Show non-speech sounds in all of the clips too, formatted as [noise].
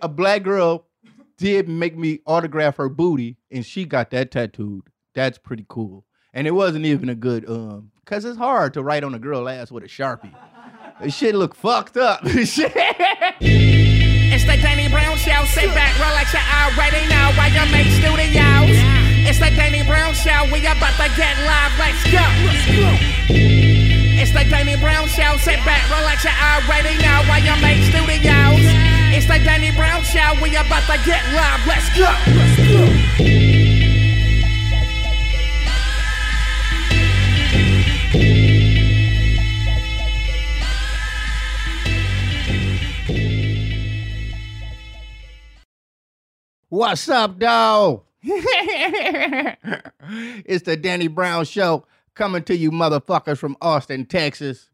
A black girl did make me autograph her booty, and she got that tattooed. That's pretty cool. And it wasn't even a good um, cause it's hard to write on a girl ass with a sharpie. This shit look fucked up. [laughs] It's the Danny Brown Show. Sit back, relax, you already know why you make studios. It's the Danny Brown Show. We about to get live. Let's go. It's the Danny Brown Show. Sit back, relax, you already know why you make studios. It's the Danny Brown Show. We about to get live. Let's go. Let's go. What's up, dog? [laughs] it's the Danny Brown Show coming to you, motherfuckers, from Austin, Texas,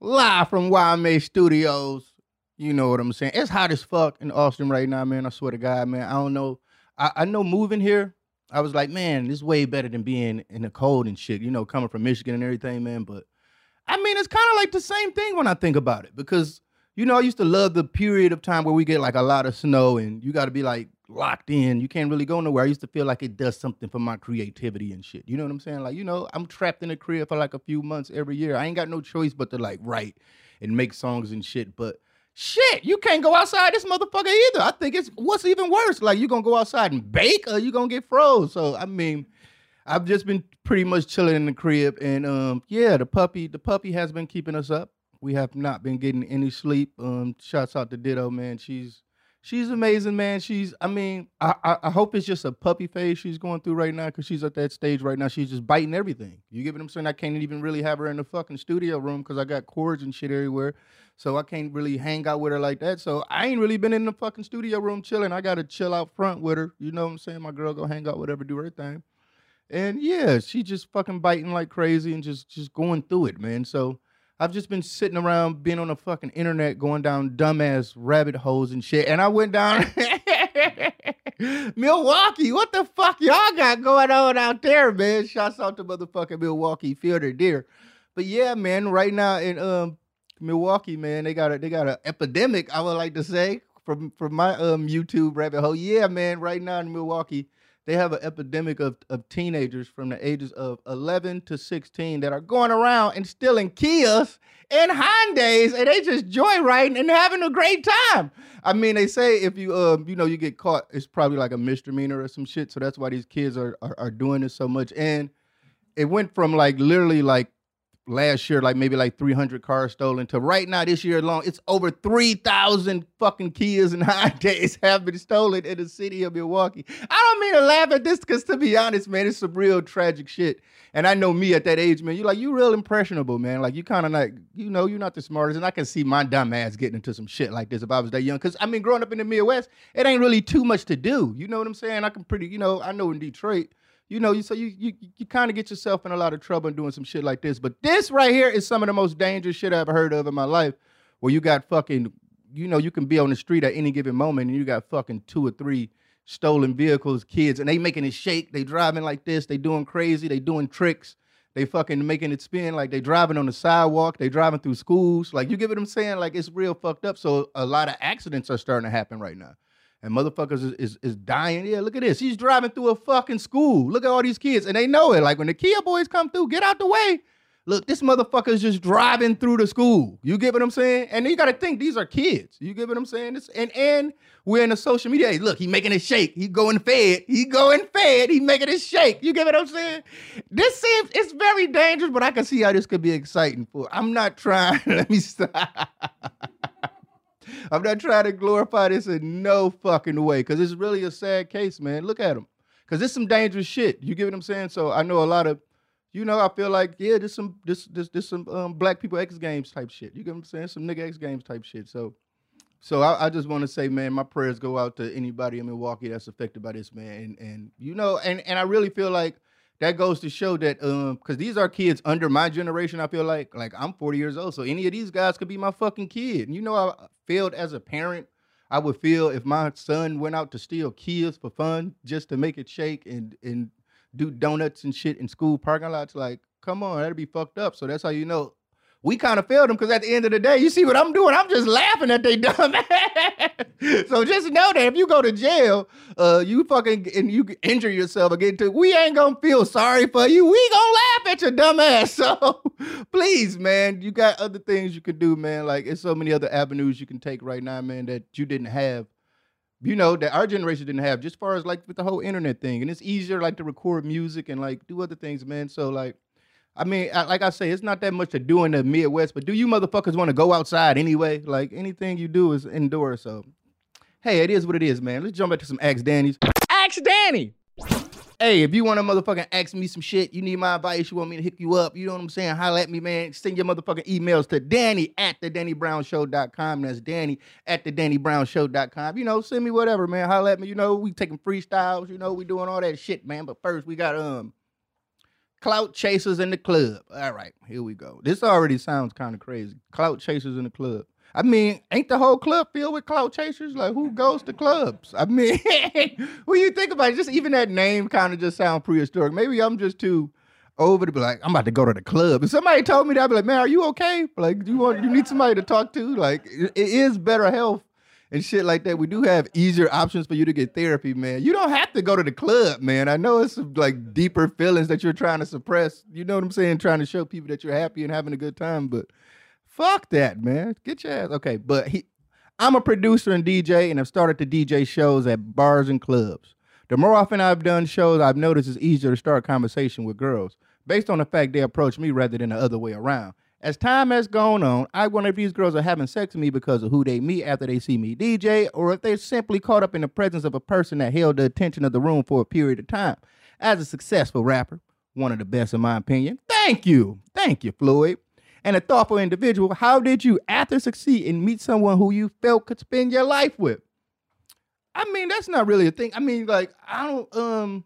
live from YMH Studios. You know what I'm saying? It's hot as fuck in Austin right now, man. I swear to God, man. I don't know. I, I know moving here, I was like, man, this is way better than being in the cold and shit, you know, coming from Michigan and everything, man. But I mean, it's kind of like the same thing when I think about it because, you know, I used to love the period of time where we get like a lot of snow and you got to be like locked in. You can't really go nowhere. I used to feel like it does something for my creativity and shit. You know what I'm saying? Like, you know, I'm trapped in a crib for like a few months every year. I ain't got no choice but to like write and make songs and shit. But shit, you can't go outside this motherfucker either. I think it's what's even worse. Like, you gonna go outside and bake or you gonna get froze. So, I mean, I've just been pretty much chilling in the crib, and um, yeah, the puppy, the puppy has been keeping us up. We have not been getting any sleep. Um, shouts out to Ditto, man. She's she's amazing, man. She's, I mean, I I, hope it's just a puppy phase she's going through right now because she's at that stage right now. She's just biting everything. You get what I'm saying? I can't even really have her in the fucking studio room because I got cords and shit everywhere. So I can't really hang out with her like that. So I ain't really been in the fucking studio room chilling. I gotta chill out front with her. You know what I'm saying? My girl go hang out, whatever, do her thing. And yeah, she just fucking biting like crazy and just just going through it, man. So I've just been sitting around being on the fucking internet going down dumbass rabbit holes and shit. And I went down [laughs] Milwaukee. What the fuck y'all got going on out there, man? Shouts out to motherfucking Milwaukee Fear the Deer. But yeah, man, right now in um Milwaukee, man, they got a they got an epidemic, I would like to say, from from my um YouTube rabbit hole. Yeah, man, right now in Milwaukee, they have an epidemic of, of teenagers from the ages of 11 to 16 that are going around and stealing Kias and Hyundais, and they just joyriding and having a great time. I mean, they say if you um you know you get caught, it's probably like a misdemeanor or some shit. So that's why these kids are are, are doing this so much. And it went from like literally like last year, like maybe like 300 cars stolen to right now this year alone, it's over 3,000 fucking Kias and [laughs] Hyundais have been stolen in the city of Milwaukee. I don't mean to laugh at this because to be honest, man, it's some real tragic shit. And I know me at that age, man, you're like, you real impressionable, man. Like you kind of like, you know, you're not the smartest. And I can see my dumb ass getting into some shit like this if I was that young. Cause I mean, growing up in the Midwest, it ain't really too much to do. You know what I'm saying? I can pretty, you know, I know in Detroit, you know, you so you you you kind of get yourself in a lot of trouble doing some shit like this. But this right here is some of the most dangerous shit I've heard of in my life. Where you got fucking, you know, you can be on the street at any given moment and you got fucking two or three stolen vehicles, kids, and they making it shake. They driving like this. They doing crazy. They doing tricks. They fucking making it spin like they driving on the sidewalk. They driving through schools. Like you get what I'm saying? Like it's real fucked up. So a lot of accidents are starting to happen right now and motherfuckers is, is, is dying. Yeah, look at this. He's driving through a fucking school. Look at all these kids, and they know it. Like when the Kia boys come through, get out the way. Look, this motherfucker's just driving through the school. You get what I'm saying? And you got to think these are kids. You get what I'm saying? This, and and we're in the social media. Hey, look, he making it shake. He going fed. He going fed. He making it shake. You get what I'm saying? This seems it's very dangerous, but I can see how this could be exciting for. I'm not trying. [laughs] Let me stop. I'm not trying to glorify this in no fucking way because it's really a sad case, man. Look at him. Because it's some dangerous shit. You get what I'm saying? So I know a lot of, you know, I feel like, yeah, there's some this this this some um, black people X Games type shit. You get what I'm saying? Some nigga X Games type shit. So so I, I just want to say, man, my prayers go out to anybody in Milwaukee that's affected by this, man. And and you know, and and I really feel like that goes to show that um because these are kids under my generation i feel like like i'm 40 years old so any of these guys could be my fucking kid. And you know i failed as a parent. I would feel if my son went out to steal kids for fun just to make it shake and and do donuts and shit in school parking lots like come on that'd be fucked up. So that's how you know we kind of failed them because at the end of the day, you see what I'm doing? I'm just laughing at they [laughs] dumb ass. so just know that if you go to jail, uh, you fucking and you injure yourself again, too, we ain't gonna feel sorry for you. We gonna laugh at your dumb ass. [laughs] So please, man, you got other things you can do, man. Like it's so many other avenues you can take right now, man, that you didn't have. You know that our generation didn't have, just far as like with the whole internet thing, and it's easier like to record music and like do other things, man. So like I mean, I, like I say, it's not that much to do in the Midwest, but do you motherfuckers want to go outside anyway? Like anything you do is indoors. So, hey, it is what it is, man. Let's jump back to some Ask Danny's. Ask Danny. Hey, if you want to motherfucking ask me some shit, you need my advice, you want me to hook you up, you know what I'm saying? Holla at me, man. Send your motherfucking emails to Danny at the DannyBrownShow.com. That's Danny at the DannyBrownShow.com. You know, send me whatever, man. Holla at me. You know, we taking freestyles, you know, we doing all that shit, man. But first, we got um Clout chasers in the club. All right, here we go. This already sounds kind of crazy. Clout chasers in the club. I mean, ain't the whole club filled with clout chasers? Like, who goes to clubs? I mean, [laughs] when you think about it, just even that name kind of just sounds prehistoric. Maybe I'm just too over to be like, I'm about to go to the club. If somebody told me that, I'd be like, man, are you okay? Like, do you want you need somebody to talk to? Like, it, it is better health and shit like that. We do have easier options for you to get therapy, man. You don't have to go to the club, man. I know it's like deeper feelings that you're trying to suppress. You know what I'm saying? Trying to show people that you're happy and having a good time, but fuck that, man. Get your ass okay. But he, I'm a producer and DJ, and I've started to DJ shows at bars and clubs. The more often I've done shows, I've noticed it's easier to start conversation with girls based on the fact they approach me rather than the other way around. As time has gone on, I wonder if these girls are having sex with me because of who they meet after they see me DJ, or if they're simply caught up in the presence of a person that held the attention of the room for a period of time. As a successful rapper, one of the best in my opinion, thank you, thank you, Floyd. And a thoughtful individual, how did you, after succeed, and meet someone who you felt could spend your life with? I mean, that's not really a thing. I mean, like, I don't, um,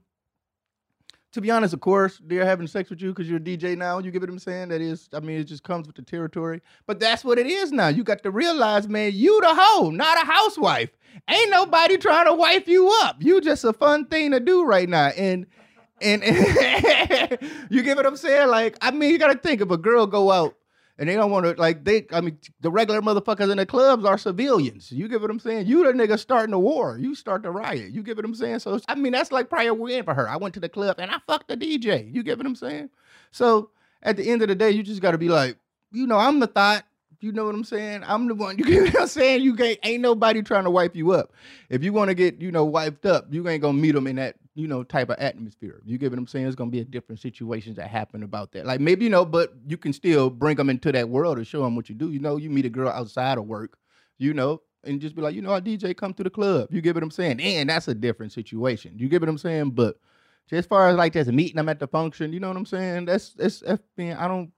to be honest, of course, they're having sex with you because you're a DJ now. You get what I'm saying? That is, I mean, it just comes with the territory. But that's what it is now. You got to realize, man, you the hoe, not a housewife. Ain't nobody trying to wife you up. You just a fun thing to do right now. And and, and [laughs] you get what I'm saying? Like, I mean, you gotta think if a girl go out and they don't want to like they I mean the regular motherfuckers in the clubs are civilians. You get what I'm saying? You the nigga starting the war. You start the riot. You get what I'm saying? So I mean that's like prior win for her. I went to the club and I fucked the DJ. You get what I'm saying? So at the end of the day, you just gotta be like, you know, I'm the thought. You know what I'm saying? I'm the one. [laughs] You get what I'm saying? You ain't, ain't nobody trying to wipe you up. If you want to get, you know, wiped up, you ain't gonna meet them in that, you know, type of atmosphere. You get what I'm saying? It's gonna be a different situations that happen about that. Like maybe you know, but you can still bring them into that world and show them what you do. You know, you meet a girl outside of work, you know, and just be like, you know, our DJ come to the club. You get what I'm saying? And that's a different situation. You get what I'm saying? But as far as like just meeting them at the function, you know what I'm saying? That's that's, that's being, I don't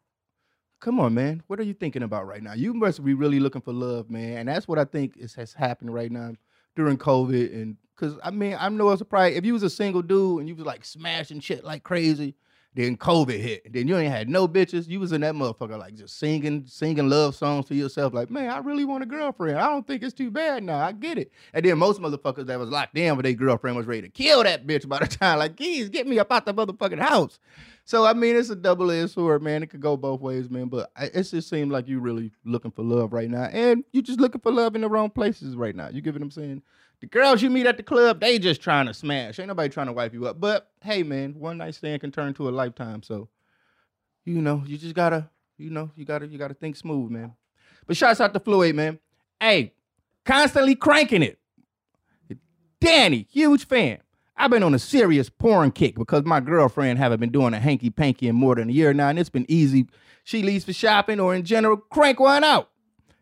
come on, man. What are you thinking about right now? You must be really looking for love, man. And that's what I think is has happened right now during COVID. And because I mean, I'm no surprise if you was a single dude and you was like smashing shit like crazy, then COVID hit. Then you ain't had no bitches. You was in that motherfucker like just singing, singing love songs to yourself. Like, man, I really want a girlfriend. I don't think it's too bad now. I get it. And then most motherfuckers that was locked in with their girlfriend was ready to kill that bitch by the [laughs] time. Like, geez, get me up out the motherfucking house. So I mean, it's a double-edged sword, man. It could go both ways, man. But I, it just seems like you're really looking for love right now, and you're just looking for love in the wrong places right now. You get what I'm saying? The girls you meet at the club, they just trying to smash. Ain't nobody trying to wipe you up. But hey, man, one night stand can turn to a lifetime. So, you know, you just gotta, you know, you gotta, you gotta think smooth, man. But shouts out to Floyd, man. Hey, constantly cranking it. Danny, huge fan. I've been on a serious porn kick because my girlfriend haven't been doing a hanky panky in more than a year now, and it's been easy. She leaves for shopping or in general, crank one out.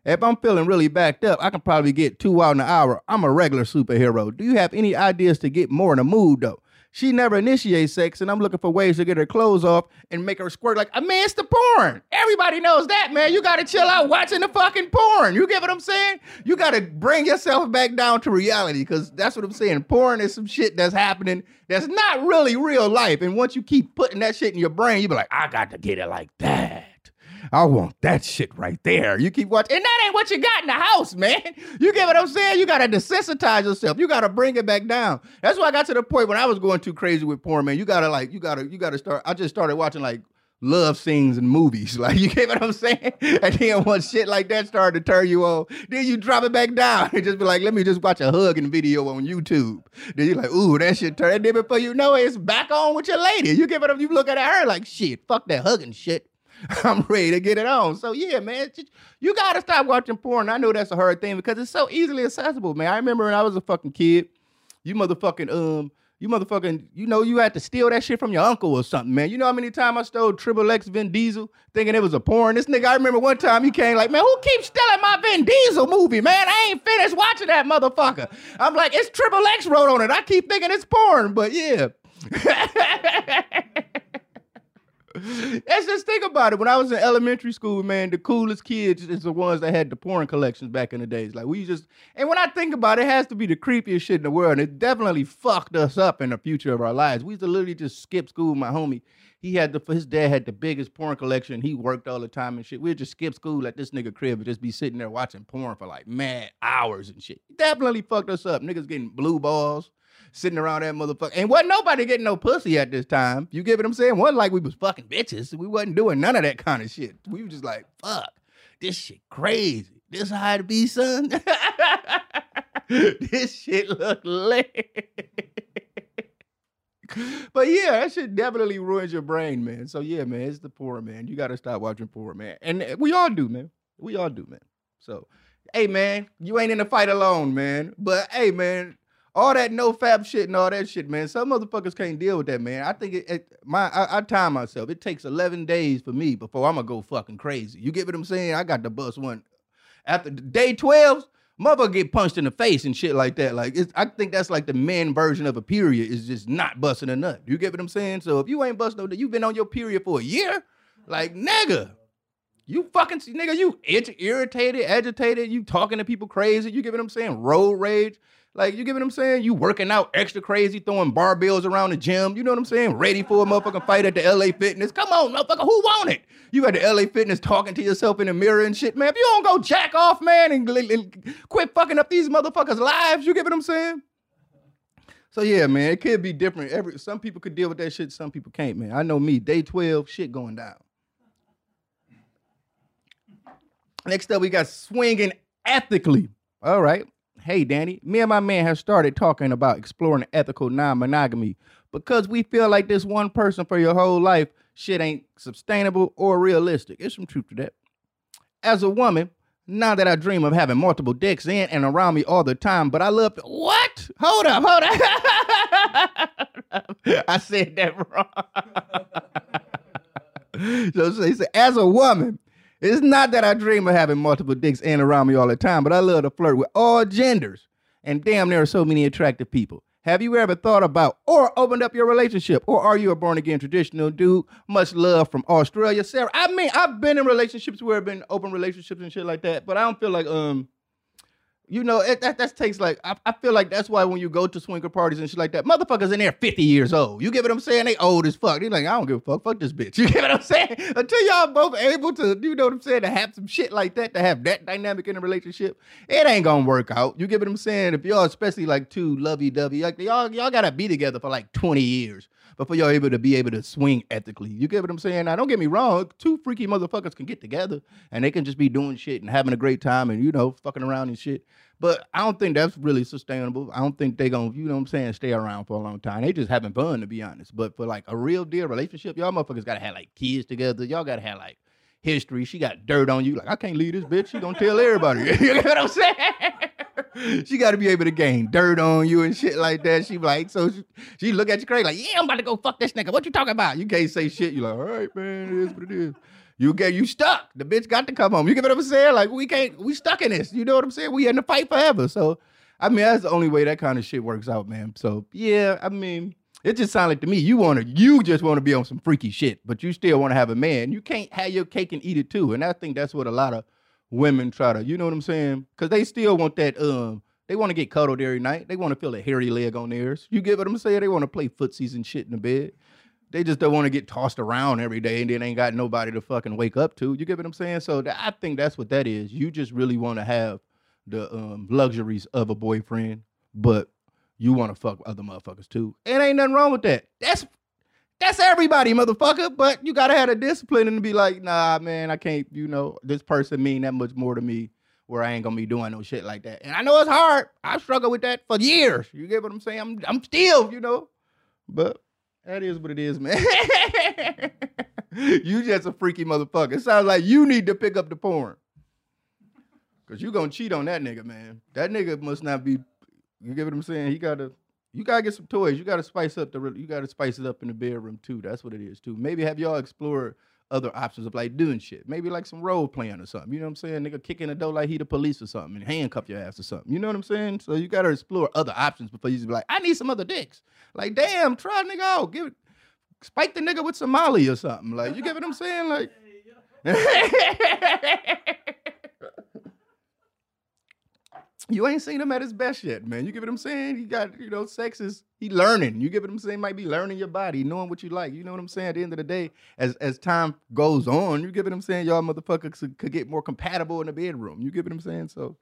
If I'm feeling really backed up, I can probably get two out in an hour. I'm a regular superhero. Do you have any ideas to get more in the mood though? She never initiates sex, and I'm looking for ways to get her clothes off and make her squirt like, I mean, it's the porn. Everybody knows that, man. You gotta chill out watching the fucking porn. You get what I'm saying? You gotta bring yourself back down to reality, because that's what I'm saying. Porn is some shit that's happening that's not really real life. And once you keep putting that shit in your brain, you be like, I got to get it like that. I want that shit right there. You keep watching, and that ain't what you got in the house, man. You get what I'm saying? You gotta desensitize yourself. You gotta bring it back down. That's why I got to the point when I was going too crazy with porn, man. You gotta like, you gotta, you gotta start. I just started watching like love scenes in movies. [laughs] Like you get what I'm saying? [laughs] And then once shit like that started to turn you on, then you drop it back down [laughs] and just be like, let me just watch a hugging video on YouTube. Then you're like, ooh, that shit turned. And then before you know it, it's back on with your lady. You get what I'm you look at her like shit, fuck that hugging shit. [laughs] I'm ready to get it on. So yeah, man, you gotta stop watching porn. I know that's a hard thing because it's so easily accessible, man. I remember when I was a fucking kid, you motherfucking um, you motherfucking, you know, you had to steal that shit from your uncle or something, man. You know how many times I stole Triple X Vin Diesel thinking it was a porn? This nigga, I remember one time he came like, man, who keeps stealing my Vin Diesel movie, man? I ain't finished watching that motherfucker. I'm like, it's Triple X wrote on it. I keep thinking it's porn, but yeah. [laughs] Let's just think about it. When I was in elementary school, man, the coolest kids is the ones that had the porn collections back in the days. Like we just, and when I think about it, it has to be the creepiest shit in the world. And it definitely fucked us up in the future of our lives. We used to literally just skip school. My homie, he had the his dad had the biggest porn collection. He worked all the time and shit. We'd just skip school at this nigga crib and just be sitting there watching porn for like mad hours and shit. Definitely fucked us up. Niggas getting blue balls sitting around that motherfucker. And wasn't nobody getting no pussy at this time. You get what I'm saying? Wasn't like we was fucking bitches. We wasn't doing none of that kind of shit. We were just like, fuck, this shit crazy. This how it be, son? [laughs] this shit look lit. [laughs] But yeah, that shit definitely ruins your brain, man. So yeah, man, it's the poor man. You gotta stop watching poor man. And we all do, man. We all do, man. So, hey man, you ain't in the fight alone, man. But hey, man, all that NoFap shit and all that shit, man. Some motherfuckers can't deal with that, man. I think it, it my I, I time myself. It takes 11 days for me before I'm gonna go fucking crazy. You get what I'm saying? I got the bus one after day 12. Motherfucker get punched in the face and shit like that. Like I think that's like the men version of a period is just not busting a nut. You get what I'm saying? So if you ain't busting no, you've been on your period for a year, like nigga, you fucking nigga, you irritated, agitated, you talking to people crazy. You get what I'm saying? Road rage. Like, you get what I'm saying? You working out extra crazy, throwing barbells around the gym. You know what I'm saying? Ready for a motherfucking fight at the LA Fitness. Come on, motherfucker, who want it? You at the LA Fitness talking to yourself in the mirror and shit, man. If you don't go jack off, man, and, and quit fucking up these motherfuckers' lives, you get what I'm saying? So yeah, man, it could be different. Every some people could deal with that shit, some people can't, man. I know me, day 12, shit going down. Next up, we got swinging ethically. All right. Hey, Danny, me and my man have started talking about exploring ethical non monogamy because we feel like this one person for your whole life shit ain't sustainable or realistic. There's some truth to that. As a woman, now that I dream of having multiple dicks in and around me all the time, but I love what? Hold up, hold up. [laughs] I said that wrong. [laughs] so, so as a woman, it's not that I dream of having multiple dicks in and around me all the time, but I love to flirt with all genders. And damn, there are so many attractive people. Have you ever thought about or opened up your relationship? Or are you a born again traditional dude? Much love from Australia. Sarah, I mean, I've been in relationships where I've been open relationships and shit like that, but I don't feel like um you know, it, that that takes like I, I feel like that's why when you go to swinger parties and shit like that, motherfuckers in there 50 years old. You get what I'm saying? They old as fuck. They like, I don't give a fuck. Fuck this bitch. [laughs] You get what I'm saying? Until y'all both able to, you know what I'm saying, to have some shit like that, to have that dynamic in a relationship, it ain't gonna work out. You get what I'm saying? If y'all, especially like two lovey-dovey, like y'all, y'all gotta be together for like 20 years before y'all able to be able to swing ethically. You get what I'm saying? Now, don't get me wrong. Two freaky motherfuckers can get together and they can just be doing shit and having a great time and you know fucking around and shit. But I don't think that's really sustainable. I don't think they gonna, you know what I'm saying, stay around for a long time. They just having fun to be honest. But for like a real deal relationship, y'all motherfuckers gotta have like kids together. Y'all gotta have like history. She got dirt on you. Like, I can't leave this bitch. She gonna tell everybody. [laughs] you know what I'm saying? [laughs] she gotta be able to gain dirt on you and shit like that. She like, so she, she look at you crazy, like, yeah, I'm about to go fuck this nigga. What you talking about? You can't say shit. You like, all right, man, it is what it is. You get you stuck. The bitch got to come home. You get what I'm saying? Like we can't, we stuck in this. You know what I'm saying? We in the fight forever. So I mean, that's the only way that kind of shit works out, man. So yeah, I mean, it just sounded like to me you want to, you just want to be on some freaky shit, but you still want to have a man. You can't have your cake and eat it too. And I think that's what a lot of women try to, you know what I'm saying? Because they still want that. Um, they want to get cuddled every night. They want to feel a hairy leg on theirs. You get what I'm saying? They want to play footsies and shit in the bed. They just don't want to get tossed around every day and then ain't got nobody to fucking wake up to. You get what I'm saying? So th- I think that's what that is. You just really want to have the um, luxuries of a boyfriend, but you want to fuck other motherfuckers too. And ain't nothing wrong with that. That's That's everybody, motherfucker. But you gotta have the discipline and be like, nah, man, I can't, you know, this person mean that much more to me where I ain't gonna be doing no shit like that. And I know it's hard. I struggled with that for years. You get what I'm saying? I'm I'm still, you know. But that is what it is, man. [laughs] you just a freaky motherfucker. It sounds like you need to pick up the porn. Cause you gonna cheat on that nigga, man. That nigga must not be. You get what I'm saying? He gotta. You gotta get some toys. You gotta spice up the. You gotta spice it up in the bedroom too. That's what it is too. Maybe have y'all explore other options of like doing shit. Maybe like some role playing or something. You know what I'm saying? Nigga kicking the door like he the police or something and handcuff your ass or something. You know what I'm saying? So you gotta explore other options before you just be like, I need some other dicks. Like, damn, try nigga out. Give it spike the nigga with Somali or something. Like, you get what I'm saying? Like [laughs] [laughs] You ain't seen him at his best yet, man. You get what I'm saying? He got, you know, sex is he learning. You get what I'm saying? Might be learning your body, knowing what you like. You know what I'm saying? At the end of the day, as as time goes on, you get what I'm saying? Y'all motherfuckers could, get more compatible in the bedroom. You get what I'm saying? So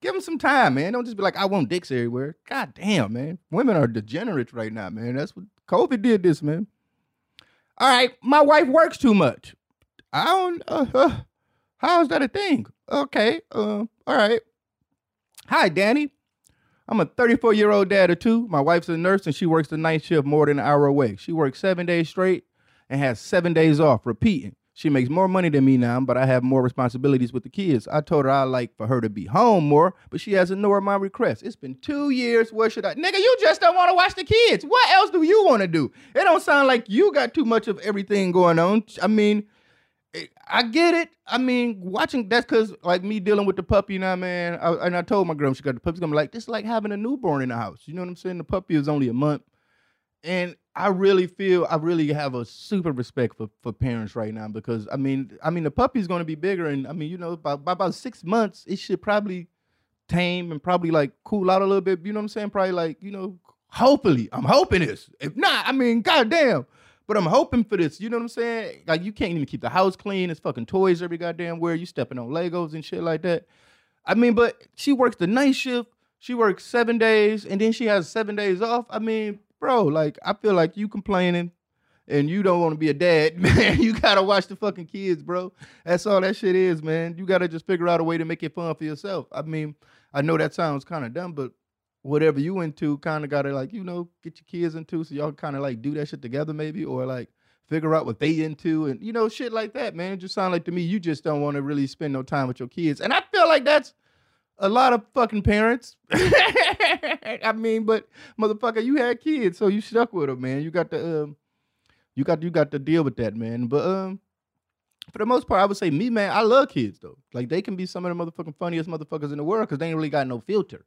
give him some time, man. Don't just be like, I want dicks everywhere. God damn, man. Women are degenerates right now, man. That's what COVID did this, man. All right, my wife works too much. I don't uh, uh how is that a thing? Okay, uh, all right. Hi, Danny. I'm a 34 year old dad of two. My wife's a nurse and she works the night shift more than an hour away. She works seven days straight and has seven days off, repeating. She makes more money than me now, but I have more responsibilities with the kids. I told her I like for her to be home more, but she hasn't ignored my request. It's been two years. Where should I? Nigga, you just don't want to watch the kids. What else do you want to do? It don't sound like you got too much of everything going on. I mean, I get it. I mean, watching that's because like me dealing with the puppy now, man. I, and I told my girl she got the puppy's gonna be like this, is like having a newborn in the house. You know what I'm saying? The puppy is only a month, and I really feel I really have a super respect for for parents right now because I mean, I mean the puppy's gonna be bigger, and I mean, you know, by, by about six months, it should probably tame and probably like cool out a little bit. You know what I'm saying? Probably like you know, hopefully, I'm hoping this. If not, I mean, goddamn. But I'm hoping for this. You know what I'm saying? Like you can't even keep the house clean. It's fucking toys every goddamn where. You stepping on Legos and shit like that. I mean, but she works the night shift. She works seven days, and then she has seven days off. I mean, bro, like I feel like you complaining and you don't want to be a dad, [laughs] man. You gotta watch the fucking kids, bro. That's all that shit is, man. You gotta just figure out a way to make it fun for yourself. I mean, I know that sounds kind of dumb, but whatever you into, kind of gotta like you know get your kids into, so y'all kind of like do that shit together maybe, or like figure out what they into, and you know shit like that, man. It just sound like to me you just don't want to really spend no time with your kids, and I feel like that's a lot of fucking parents. [laughs] I mean, but motherfucker, you had kids, so you stuck with them, man. You got to um, you got you got to deal with that, man. But um. For the most part, I would say me, man. I love kids though. Like they can be some of the motherfucking funniest motherfuckers in the world because they ain't really got no filter.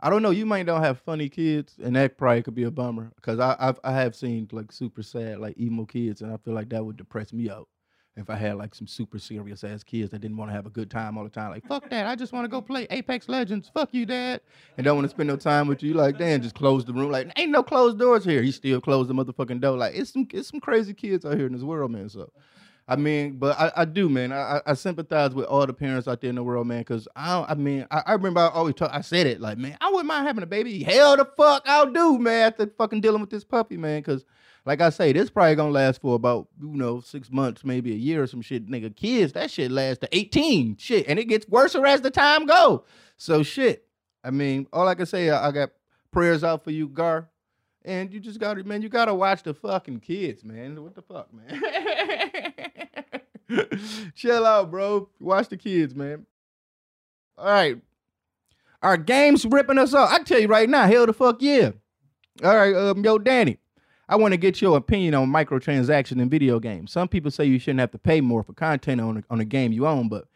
I don't know. You might don't have funny kids, and that probably could be a bummer because I I've, I have seen like super sad like emo kids, and I feel like that would depress me out if I had like some super serious ass kids that didn't want to have a good time all the time. Like fuck that, I just want to go play Apex Legends. Fuck you, dad, and don't want to spend no time with you. Like damn, just close the room. Like ain't no closed doors here. He still closed the motherfucking door. Like it's some it's some crazy kids out here in this world, man. So I mean, but I, I do, man. I, I sympathize with all the parents out there in the world, man. Because I, I mean, I, I remember I always talk. I said it like, man, I wouldn't mind having a baby. Hell, the fuck, I'll do, man. After fucking dealing with this puppy, man. Because, like I say, this probably gonna last for about you know six months, maybe a year or some shit. Nigga, kids, that shit lasts to eighteen, shit, and it gets worse as the time go. So shit. I mean, all I can say, I, I got prayers out for you, Gar. And you just gotta, man, you gotta watch the fucking kids, man. What the fuck, man? [laughs] [laughs] Chill out, bro. Watch the kids, man. All right. Our game's ripping us off. I tell you right now, hell the fuck yeah. All right, um, yo, Danny. I want to get your opinion on microtransactions in video games. Some people say you shouldn't have to pay more for content on a, on a game you own, but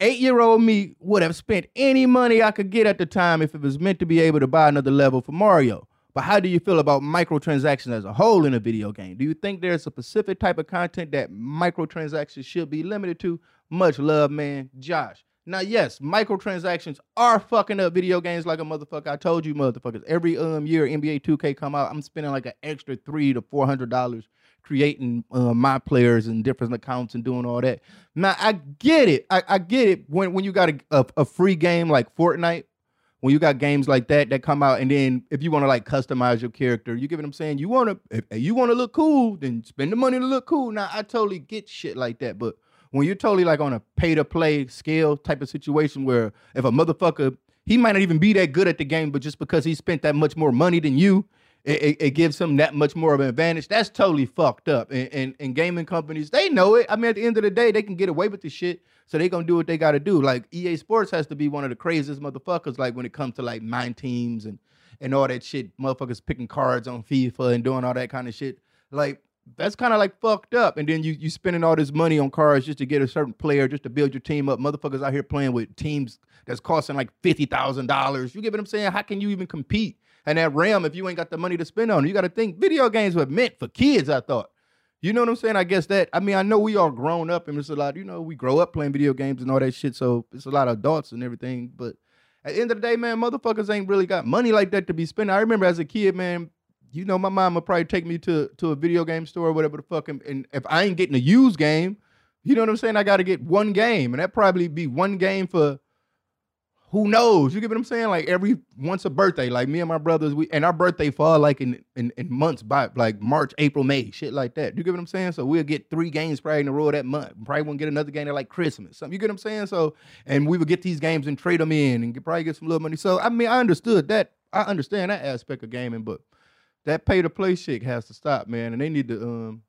eight year old me would have spent any money I could get at the time if it was meant to be able to buy another level for Mario. But how do you feel about microtransactions as a whole in a video game? Do you think there's a specific type of content that microtransactions should be limited to? Much love, man. Josh. Now, yes, microtransactions are fucking up video games like a motherfucker. I told you, motherfuckers. Every um year NBA 2K come out, I'm spending like an extra three to four hundred dollars creating uh, my players and different accounts and doing all that. Now, I get it. I, I get it when when you got a, a, a free game like Fortnite when you got games like that that come out, and then if you want to like customize your character, you get what I'm saying. You want to, if you want to look cool, then spend the money to look cool. Now I totally get shit like that, but when you're totally like on a pay to play scale type of situation where if a motherfucker he might not even be that good at the game, but just because he spent that much more money than you, it, it, it gives him that much more of an advantage. That's totally fucked up. And, and, and gaming companies, they know it. I mean, at the end of the day, they can get away with the shit. So they gonna do what they gotta do. Like EA Sports has to be one of the craziest motherfuckers, like when it comes to like mine teams and and all that shit. Motherfuckers picking cards on FIFA and doing all that kind of shit. Like that's kind of like fucked up. And then you you spending all this money on cards just to get a certain player, just to build your team up. Motherfuckers out here playing with teams that's costing like fifty thousand dollars. You get what I'm saying? How can you even compete in that RAM, if you ain't got the money to spend on it? You got to think video games were meant for kids. I thought. You know what I'm saying? I guess that. I mean, I know we all grown up, and it's a lot. You know, we grow up playing video games and all that shit. So it's a lot of adults and everything. But at the end of the day, man, motherfuckers ain't really got money like that to be spending. I remember as a kid, man, you know, my mom would probably take me to to a video game store or whatever the fuck. And, and if I ain't getting a used game, you know what I'm saying? I got to get one game, and that probably be one game for who knows? You get what I'm saying? Like every once a birthday, like me and my brothers, we and our birthday fall like in, in in months by like March, April, May, shit like that. You get what I'm saying? So we'll get three games probably in a row that month. Probably won't get another game at like Christmas. Something you get what I'm saying? So and we would get these games and trade them in and probably get some little money. So I mean, I understood that. I understand that aspect of gaming, but that pay to play shit has to stop, man. And they need to um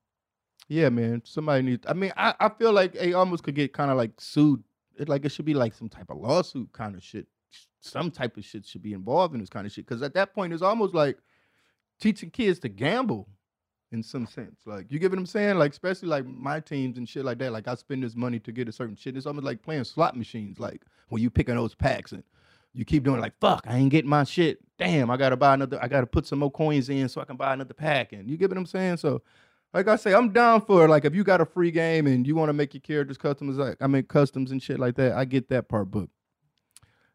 yeah, man. Somebody needs I mean, I, I feel like they almost could get kind of like sued it like it should be like some type of lawsuit kind of shit. Some type of shit should be involved in this kind of shit. Cause at that point it's almost like teaching kids to gamble in some sense. Like you get what I'm saying? Like especially like my teams and shit like that. Like I spend this money to get a certain shit. It's almost like playing slot machines. Like when you picking those packs and you keep doing like fuck, I ain't getting my shit. Damn, I gotta buy another. I gotta put some more coins in so I can buy another pack. And you get what I'm saying? So like I say, I'm down for like if you got a free game and you want to make your characters customs, like I mean customs and shit like that. I get that part, but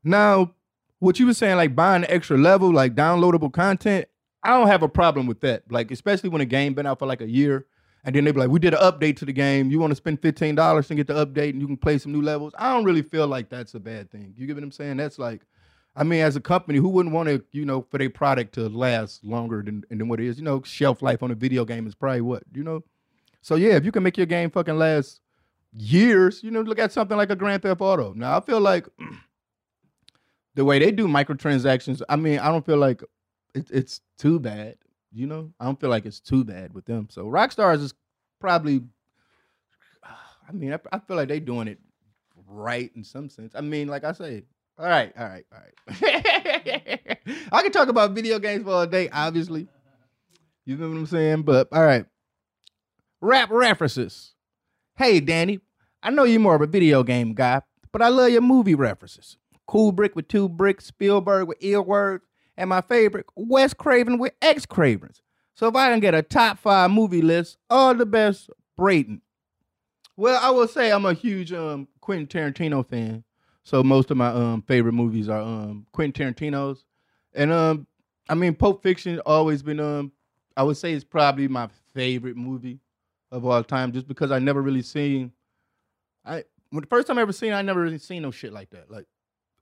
now what you were saying, like buying the extra level, like downloadable content, I don't have a problem with that. Like especially when a game been out for like a year, and then they be like, we did an update to the game. You want to spend fifteen dollars and get the update, and you can play some new levels. I don't really feel like that's a bad thing. You get what I'm saying? That's like I mean, as a company, who wouldn't want to, you know, for their product to last longer than, than what it is? You know, shelf life on a video game is probably what, you know? So yeah, if you can make your game fucking last years, you know, look at something like a Grand Theft Auto. Now I feel like [clears throat] the way they do microtransactions, I mean, I don't feel like it, it's too bad. You know, I don't feel like it's too bad with them. So Rockstars is probably, [sighs] I mean, I, I feel like they're doing it right in some sense. I mean, like I say, all right, all right, all right. [laughs] I can talk about video games for a day, obviously. You know what I'm saying? But all right. Rap references. Hey, Danny, I know you're more of a video game guy, but I love your movie references. Kubrick with two bricks, Spielberg with earwords, and my favorite, Wes Craven with X Cravens. So if I can get a top five movie list, all the best, Brayton. Well, I will say I'm a huge um, Quentin Tarantino fan. So most of my um favorite movies are um Quentin Tarantino's, and um I mean Pulp Fiction always been um I would say it's probably my favorite movie of all time, just because I never really seen I when the first time I ever seen I never really seen no shit like that. Like,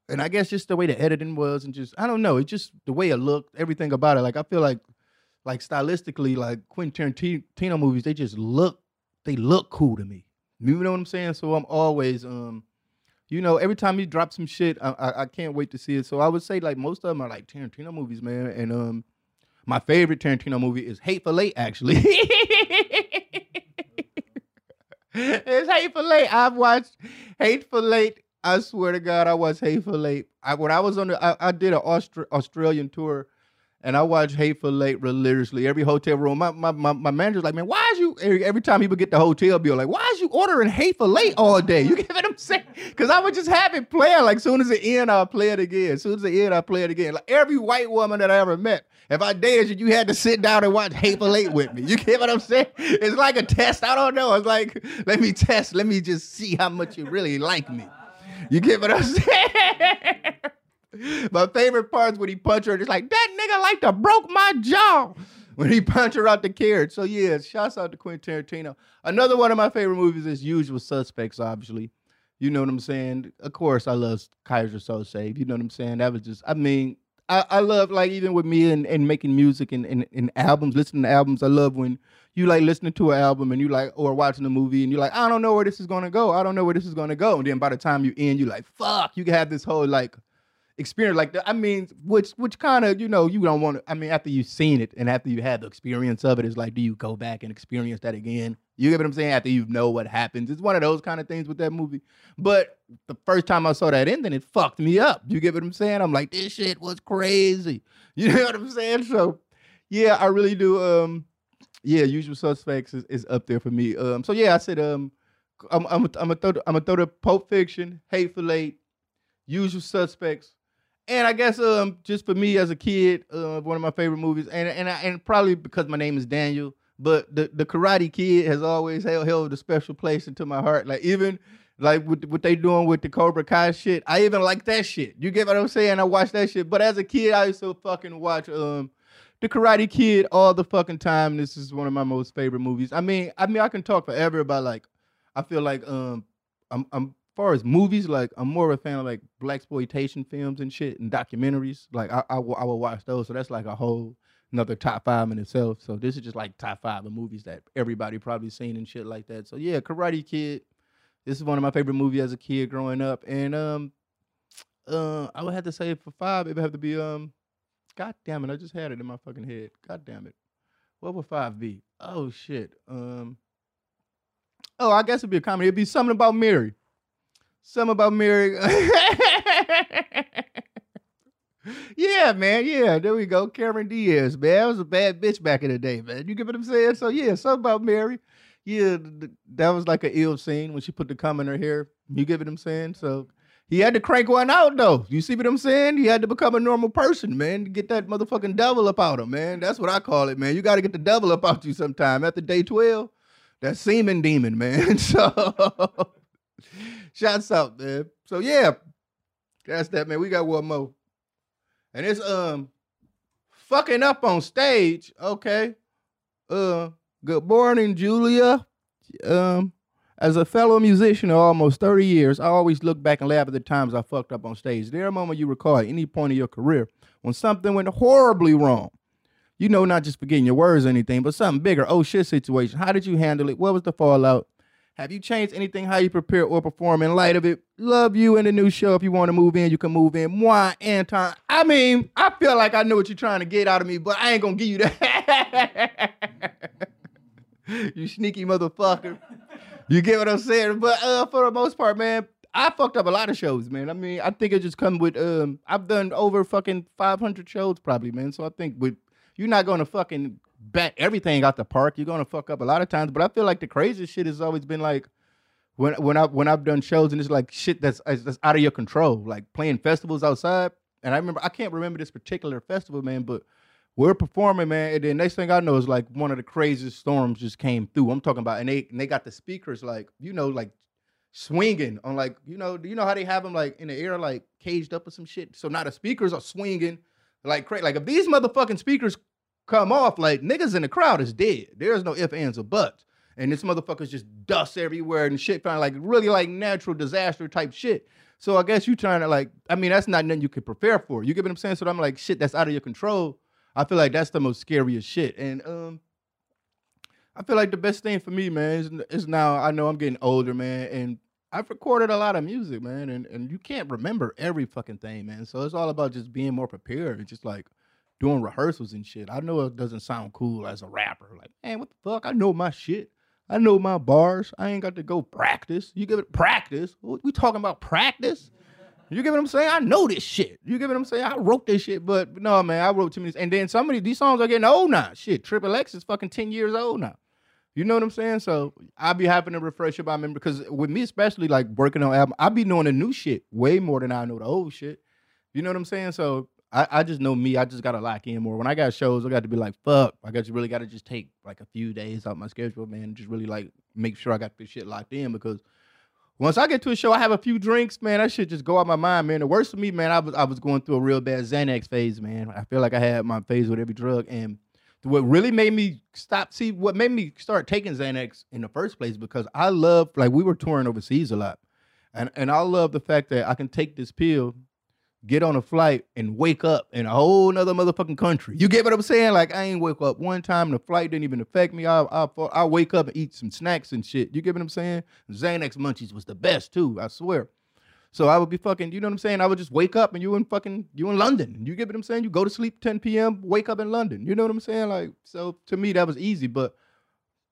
and I guess just the way the editing was, and just I don't know, it just the way it looked, everything about it. Like I feel like like stylistically, like Quentin Tarantino movies, they just look they look cool to me. You know what I'm saying? So I'm always um you know, every time he drops some shit, I, I, I can't wait to see it. So I would say like most of them are like Tarantino movies, man. And um, my favorite Tarantino movie is Hateful Eight, actually. [laughs] it's Hateful Eight. I've watched Hateful Eight. I swear to God, I watched Hateful Eight. I, when I was on the, I, I did an Austra- Australian tour and I watch Hateful Eight religiously. Every hotel room. My my my, my manager's like, man, why is you every, time he would get the hotel bill, like, why is you ordering Hateful Eight all day? You [laughs] get what I'm saying? Because I would just have it playing. Like, soon as it end, I'll play it again. As soon as it end, I'll play it again. Like every white woman that I ever met, if I dated you, you had to sit down and watch Hateful Eight with me. You get what I'm saying? It's like a test. I don't know. It's like, let me test. Let me just see how much you really like me. You get what I'm [laughs] saying? My favorite parts when he punched her, just like that nigga like to broke my jaw when he punched her out the carriage. So yeah, shouts out to Quentin Tarantino. Another one of my favorite movies is Usual Suspects, obviously. You know what I'm saying? Of course, I love Keyser Söze. You know what I'm saying? That was just, I mean, I, I love like even with me and, and making music and, and, and albums, listening to albums. I love when you like listening to an album and you like or watching a movie and you're like, I don't know where this is gonna go. I don't know where this is gonna go. And then by the time you end, you're like, fuck, you can have this whole like experience like that. I mean, which which kind of you know you don't want to. I mean, after you've seen it and after you had the experience of it, it's like, do you go back and experience that again? You get what I'm saying? After you know what happens, it's one of those kind of things with that movie. But the first time I saw that ending, it fucked me up. You get what I'm saying? I'm like, this shit was crazy. [laughs] You know what I'm saying? So, yeah, I really do. Um, yeah, Usual Suspects is, is up there for me. Um, so yeah, I said um, I'm I'm I'm gonna throw I'm gonna throw the Pulp Fiction, Hateful Eight, Usual Suspects, and I guess um just for me as a kid, uh, one of my favorite movies, and and I, and probably because my name is Daniel, but the the Karate Kid has always held held a special place into my heart. Like even like what what they doing with the Cobra Kai shit, I even like that shit. You get what I'm saying? I watch that shit. But as a kid, I used to fucking watch um the Karate Kid all the fucking time. This is one of my most favorite movies. I mean, I mean, I can talk forever about like. I feel like um, I'm I'm far as movies, like I'm more of a fan of like black exploitation films and shit and documentaries. Like I I, will- I will watch those. So that's like a whole another top five in itself. So this is just like top five of movies that everybody probably seen and shit like that. So yeah, Karate Kid. This is one of my favorite movies as a kid growing up, and um, [tsk] uh, I would have to say for five, it would have to be um, God damn it, I just had it in my fucking head. God damn it, what would five be? Oh shit, um, oh I guess it'd be a comedy. It'd be something about Mary, something about Mary. [laughs] yeah, man, yeah, there we go. Cameron Diaz, man, was a bad bitch back in the day, man. You get what I'm saying? So yeah, something about Mary. Yeah, th- th- that was like an ill scene when she put the cum in her hair. You get what I'm saying? So he had to crank one out though. You see what I'm saying? He had to become a normal person, man, to get that motherfucking devil up out of him, man. That's what I call it, man. You got to get the devil up out you sometime. After day 12, that semen demon, man. [laughs] So shouts out, man. So yeah, that's that, man. We got one more. And it's um fucking up on stage, okay. Uh good morning, Julia. Um as a fellow musician of almost 30 years, I always look back and laugh at the times I fucked up on stage. There a moment you recall at any point in your career when something went horribly wrong? You know, not just forgetting your words or anything, but something bigger. Oh shit situation. How did you handle it? What was the fallout? Have you changed anything how you prepare or perform in light of it? Love you in the new show. If you want to move in, you can move in. Moi, Anton. I mean, I feel like I know what you're trying to get out of me, but I ain't gonna give you that. [laughs] you sneaky motherfucker. You get what I'm saying? But uh, for the most part, man, I fucked up a lot of shows, man. I mean, I think it just come with um, I've done over fucking 500 shows probably, man. So I think with you're not gonna fucking bat everything out the park. You're gonna fuck up a lot of times. But I feel like the craziest shit has always been like when when I when I've done shows and it's like shit that's that's out of your control, like playing festivals outside. And I remember I can't remember this particular festival, man, but we're performing, man, and then next thing I know is like one of the craziest storms just came through. I'm talking about, and they and they got the speakers like you know like swinging on like you know do you know how they have them like in the air like caged up or some shit. So now the speakers are swinging like crazy. Like if these motherfucking speakers come off, like niggas in the crowd is dead. There's no ifs ands or buts. And this motherfucker's just dust everywhere and shit, kind of like really like natural disaster type shit. So I guess you trying to like, I mean, that's not nothing you could prepare for. You get what I'm saying? So I'm like, shit, that's out of your control. I feel like that's the most scariest shit. And um, I feel like the best thing for me, man, is, is now I know I'm getting older, man, and I've recorded a lot of music, man, and, and you can't remember every fucking thing, man. So it's all about just being more prepared and just like doing rehearsals and shit. I know it doesn't sound cool as a rapper. Like, man, what the fuck? I know my shit. I know my bars. I ain't got to go practice. You give it practice. We talking about practice? You get what I'm saying? I know this shit. You get what I'm saying? I wrote this shit, but no, man, I wrote too many. And then some of these, songs are getting old now. Shit, Triple X is fucking 10 years old now. You know what I'm saying? So I'll be having to refresh my memory because with me, especially like working on album, I be knowing the new shit way more than I know the old shit. You know what I'm saying? So I, I just know me. I just gotta lock in more. When I got shows, I got to be like, fuck. I got to really got to just take like a few days out my schedule, man. Just really like make sure I got this shit locked in because once I get to a show, I have a few drinks, man. That shit just go out my mind, man. The worst for me, man, I was I was going through a real bad Xanax phase, man. I feel like I had my phase with every drug, and what really made me stop, see, what made me start taking Xanax in the first place because I love like we were touring overseas a lot, And and I love the fact that I can take this pill, get on a flight, and wake up in a whole nother motherfucking country. You get what I'm saying? Like I ain't wake up one time and the flight didn't even affect me. I I I wake up and eat some snacks and shit. You get what I'm saying? Xanax munchies was the best too. I swear. So I would be fucking, you know what I'm saying? I would just wake up and you in fucking, you in London. You get what I'm saying? You go to sleep 10 p.m., wake up in London. You know what I'm saying? Like, so to me, that was easy. But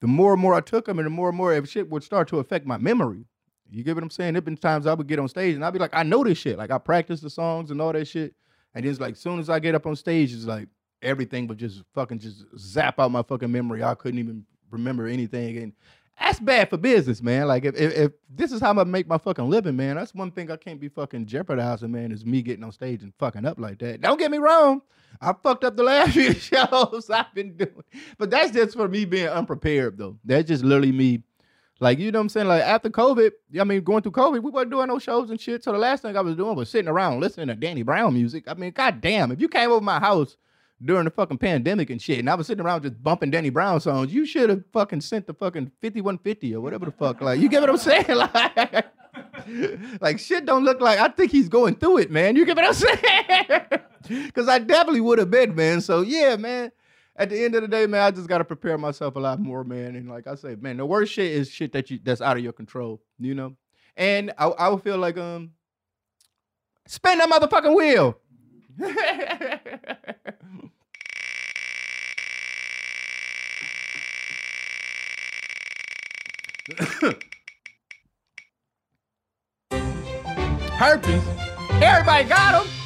the more and more I took them and the more and more shit would start to affect my memory. You get what I'm saying? There've been times I would get on stage and I'd be like, I know this shit. Like I practice the songs and all that shit. And it's like, soon as I get up on stage, it's like everything would just fucking just zap out my fucking memory. I couldn't even remember anything. And that's bad for business, man. Like if, if, if this is how gonna make my fucking living, man, that's one thing I can't be fucking jeopardizing, man, is me getting on stage and fucking up like that. Don't get me wrong. I fucked up the last [laughs] few shows I've been doing. But that's just for me being unprepared though. That's just literally me. Like, you know what I'm saying? Like after COVID, I mean, going through COVID, we weren't doing no shows and shit. So the last thing I was doing was sitting around listening to Danny Brown music. I mean, goddamn, if you came over my house during the fucking pandemic and shit, and I was sitting around just bumping Danny Brown songs, you should have fucking sent the fucking 5150 or whatever the fuck. Like, you get what I'm saying? [laughs] Like, like shit don't look like I think he's going through it, man. You get what I'm saying? [laughs] Cause I definitely would have been, man. So yeah, man. At the end of the day, man, I just gotta prepare myself a lot more, man. And like I say, man, the worst shit is shit that you that's out of your control, you know. And I, I would feel like um, spin that motherfucking wheel. Herpes. Everybody got them.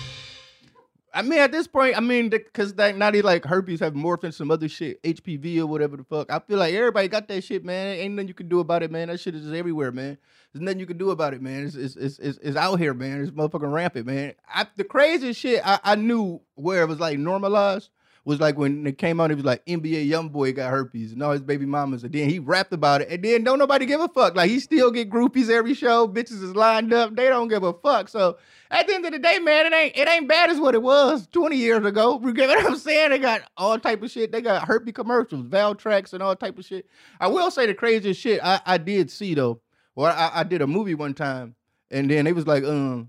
I mean, at this point, I mean, because that now they like herpes have morphed into some other shit, HPV or whatever the fuck. I feel like everybody got that shit, man. Ain't nothing you can do about it, man. That shit is just everywhere, man. There's nothing you can do about it, man. It's it's it's, it's, out here, man. It's motherfucking rampant, man. I, the craziest shit I, I knew where it was like normalized was like when it came out, it was like NBA YoungBoy got herpes and all his baby mamas, and then he rapped about it, and then don't nobody give a fuck. Like he still get groupies every show, bitches is lined up, they don't give a fuck. So at the end of the day, man, it ain't it ain't bad as what it was 20 years ago. [laughs] You get what I'm saying? They got all type of shit. They got herpes commercials, Valtrex, and all type of shit. I will say the craziest shit I, I did see though. Well, I, I did a movie one time, and then it was like, um,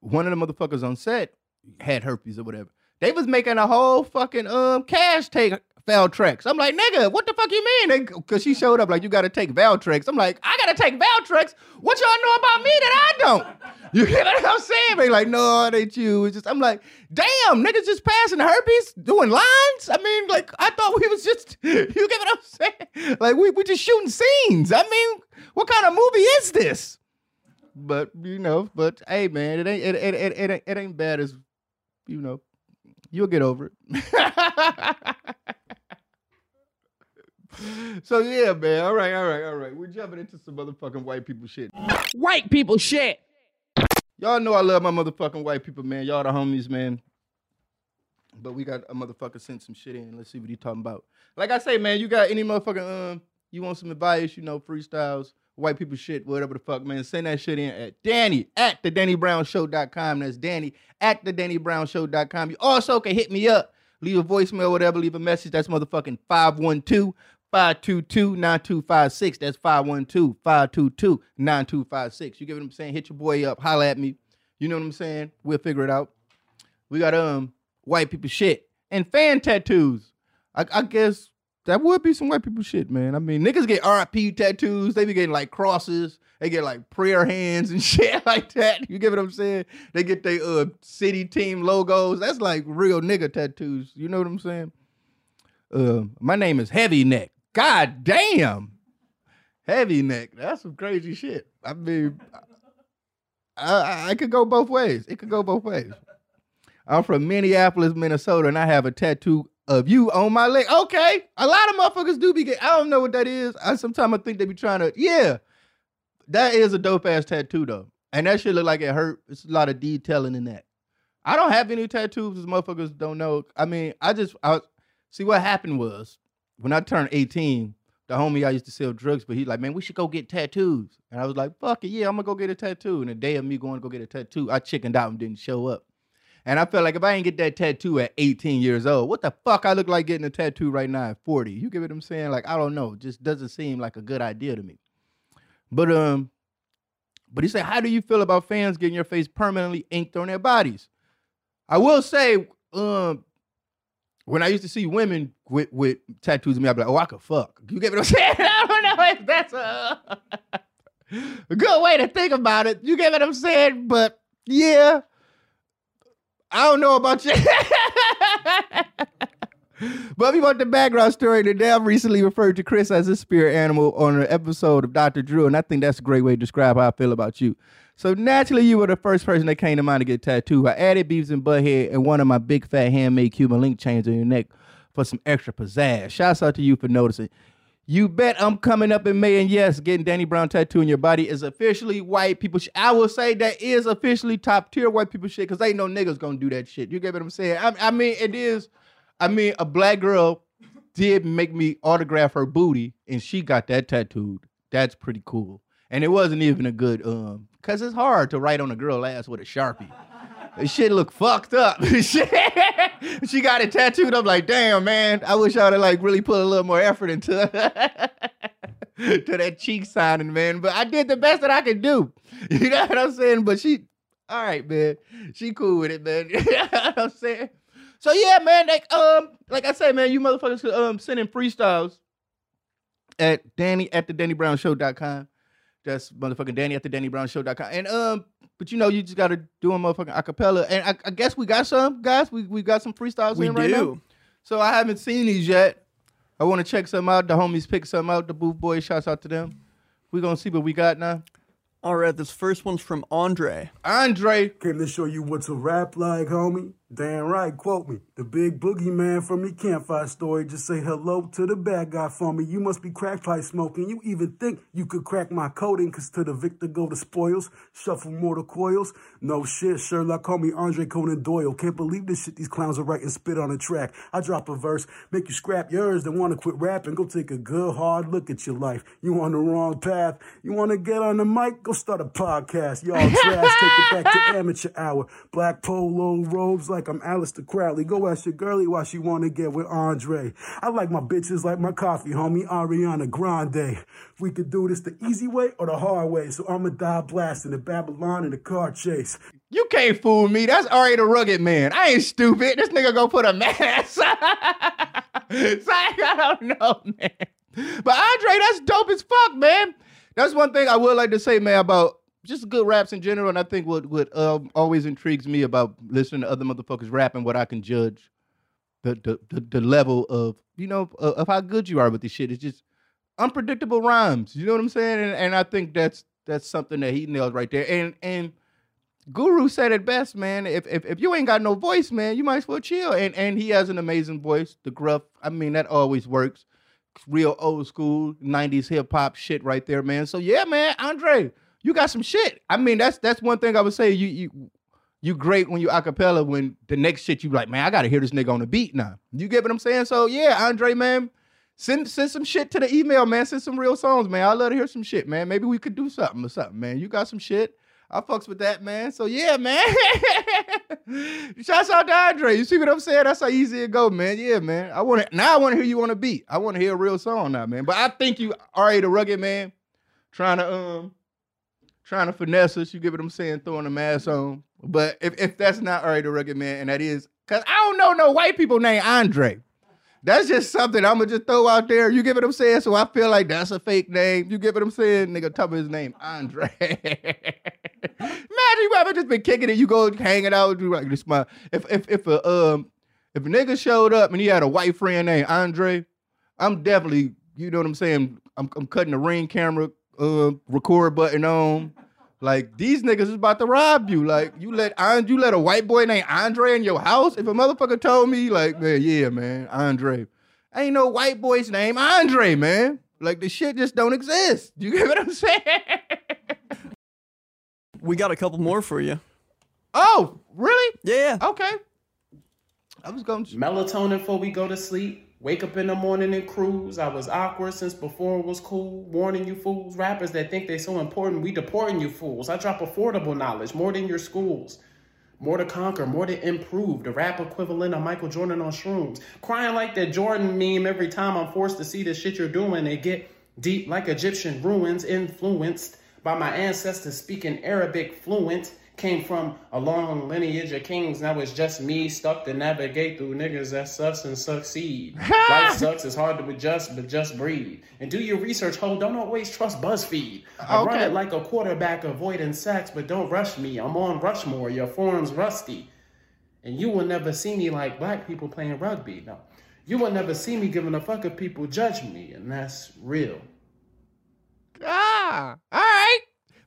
one of the motherfuckers on set had herpes or whatever. They was making a whole fucking um cash take Valtrex. I'm like, nigga, what the fuck you mean? Because she showed up like, you got to take Valtrex. I'm like, I got to take Valtrex. What y'all know about me that I don't? [laughs] You get what I'm saying? They like, no, it ain't you. It's just, I'm like, damn, niggas just passing herpes, doing lines. I mean, like, I thought we was just, [laughs] you get what I'm saying? Like, we we just shooting scenes. I mean, what kind of movie is this? But you know, but hey, man, it ain't it it it, it, ain't, it ain't bad as you know. You'll get over it. [laughs] so yeah, man. All right, all right, all right. We're jumping into some motherfucking white people shit. White people shit. Y'all know I love my motherfucking white people, man. Y'all the homies, man. But we got a motherfucker sent some shit in. Let's see what he talking about. Like I say, man, you got any motherfucking um, you want some advice, you know, freestyles, white people shit, whatever the fuck, man. Send that shit in at Danny at the DannyBrownShow.com. That's Danny at the DannyBrownShow.com. You also can hit me up, leave a voicemail, whatever, leave a message. That's motherfucking 512 522 9256. That's 512 522 9256. You get what I'm saying? Hit your boy up, holla at me. You know what I'm saying? We'll figure it out. We got um white people shit and fan tattoos. I, I guess that would be some white people shit, man. I mean, niggas get RIP tattoos. They be getting like crosses. They get like prayer hands and [laughs] shit like that. You get what I'm saying? They get their uh, city team logos. That's like real nigga tattoos. You know what I'm saying? Uh, my name is Heavy Neck. God damn. Heavy Neck. That's some crazy shit. I mean, I, I, I could go both ways. It could go both ways. I'm from Minneapolis, Minnesota, and I have a tattoo of you on my leg. Okay, a lot of motherfuckers do be. I don't know what that is. I sometimes I think they be trying to. Yeah, that is a dope ass tattoo though, and that shit look like it hurt. It's a lot of detailing in that. I don't have any tattoos. As motherfuckers don't know. I mean, I just I see what happened was when I turned 18. The homie I used to sell drugs, but he's like, man, we should go get tattoos. And I was like, fuck it, yeah, I'm gonna go get a tattoo. And the day of me going to go get a tattoo, I chickened out and didn't show up. And I felt like if I ain't get that tattoo at 18 years old, what the fuck I look like getting a tattoo right now at 40? You get what I'm saying? Like, I don't know. Just doesn't seem like a good idea to me. But um, But he said, How do you feel about fans getting your face permanently inked on their bodies? I will say, um, when I used to see women with, with tattoos of me, I'd be like, oh, I could fuck. You get what I'm [laughs] saying? I don't know if that's a, [laughs] a good way to think about it. You get what I'm saying? But yeah, I don't know about you. but we want the background story. The Dad recently referred to Chris as a spirit animal on an episode of Dr. Drew, and I think that's a great way to describe how I feel about you. So naturally, you were the first person that came to mind to get tattooed. I added Beavis and Butthead and one of my big fat handmade Cuban link chains on your neck for some extra pizzazz. Shouts out to you for noticing. You bet I'm coming up in May, and yes, getting Danny Brown tattoo in your body is officially white people. I will say that is officially top tier white people shit because ain't no niggas gonna do that shit. You get what I'm saying? I, I mean, it is. I mean, a black girl did make me autograph her booty, and she got that tattooed. That's pretty cool. And it wasn't even a good um, cause it's hard to write on a girl ass with a sharpie. Shit look fucked up. [laughs] she got it tattooed. I'm like, damn, man. I wish I'd have like really put a little more effort into [laughs] to that cheek signing, man. But I did the best that I could do. [laughs] You know what I'm saying? But she, all right, man. She cool with it, man. you know what I'm saying? So yeah, man. Like um, like I said, man, you motherfuckers could um send in freestyles at Danny at the DannyBrownShow.com. That's motherfucking Danny at the DannyBrownShow.com. And um, but you know, you just gotta do a motherfucking acapella. And I, I guess we got some guys. We we got some freestyles We in right now. So I haven't seen these yet. I want to check some out. The homies pick some out. The booth boys, shouts out to them. We gonna see what we got now. All right, this first one's from Andre. Andre, Came to show you what to rap like, homie. Damn right, quote me. The big boogeyman from the campfire story. Just say hello to the bad guy for me. You must be crack pipe smoking. You even think you could crack my coding, cause to the victor go the spoils. Shuffle mortal coils. No shit, Sherlock, call me Andre Conan Doyle. Can't believe this shit these clowns are writing spit on a track. I drop a verse, make you scrap yours, then wanna quit rapping. Go take a good hard look at your life. You on the wrong path. You wanna get on the mic? Go start a podcast. Y'all trash, take it back to [laughs] amateur hour. Black polo robes like I'm Aleister Crowley. Go ask your girlie why she wanna get with Andre. I like my bitches like my coffee, homie. Ariana Grande. We could do this the easy way or the hard way. So I'ma die blasting the Babylon in the car chase. you can't fool me. That's R.A. the Rugged Man. I ain't stupid. This nigga gonna put a mask. [laughs] I don't know, man. But Andre, that's dope as fuck, man. That's one thing I would like to say, man, about just good raps in general. And I think what what um, always intrigues me about listening to other motherfuckers rapping, what I can judge the the the, the level of you know of, of how good you are with this shit. It's just unpredictable rhymes. You know what I'm saying? And, and I think that's that's something that he nailed right there. And and Guru said it best, man. If, if if you ain't got no voice, man, you might as well chill. And and he has an amazing voice. The gruff, I mean, that always works. Real old school '90s hip hop shit right there, man. So yeah, man, Andre, you got some shit. I mean, that's that's one thing I would say. You you you great when you acapella. When the next shit you like, man, I gotta hear this nigga on the beat now. You get what I'm saying? So yeah, Andre, man. Send send some shit to the email, man. Send some real songs, man. I love to hear some shit, man. Maybe we could do something or something, man. You got some shit. I fucks with that, man. So yeah, man. [laughs] Shouts out to Andre. You see what I'm saying? That's how easy it go, man. Yeah, man. I want to now. I want to hear you on a beat. I want to hear a real song now, man. But I think you R.A. the rugged man, trying to um, trying to finesse us. You get what I'm saying? Throwing a mask on. But if if that's not R.A. the rugged man, and that is, cause I don't know no white people named Andre. That's just something I'm gonna just throw out there. You get what I'm saying? So I feel like that's a fake name. You get what I'm saying? Nigga, tell me his name, Andre. [laughs] Imagine you ever just been kicking it. You go hanging out. With you like this my if if if a um if a nigga showed up and he had a white friend named Andre, I'm definitely you know what I'm saying. I'm I'm cutting the ring camera uh record button on. Like these niggas is about to rob you. Like you let An- you let a white boy named Andre in your house. If a motherfucker told me, like, man, yeah, man, Andre. Ain't no white boy's name Andre, man. Like the shit just don't exist. You get what I'm saying? [laughs] We got a couple more for you. oh, really? Yeah. Okay. I was going to Melatonin before we go to sleep. Wake up in the morning and cruise. I was awkward since before it was cool. Warning you fools, rappers that think they're so important, we deporting you fools. I drop affordable knowledge, more than your schools. More to conquer, more to improve. The rap equivalent of Michael Jordan on shrooms. Crying like that Jordan meme every time I'm forced to see the shit you're doing. It get deep like Egyptian ruins, influenced by my ancestors speaking Arabic fluent. Came from a long lineage of kings. Now it's just me stuck to navigate through niggas that sucks and succeed. [laughs] Life sucks. It's hard to adjust, but just breathe. And do your research, ho. Don't always trust BuzzFeed. I run it like a quarterback avoiding sacks, but don't rush me. I'm on Rushmore. Your form's rusty. And you will never see me like black people playing rugby. No. You will never see me giving a fuck if people judge me, and that's real. Ah, right.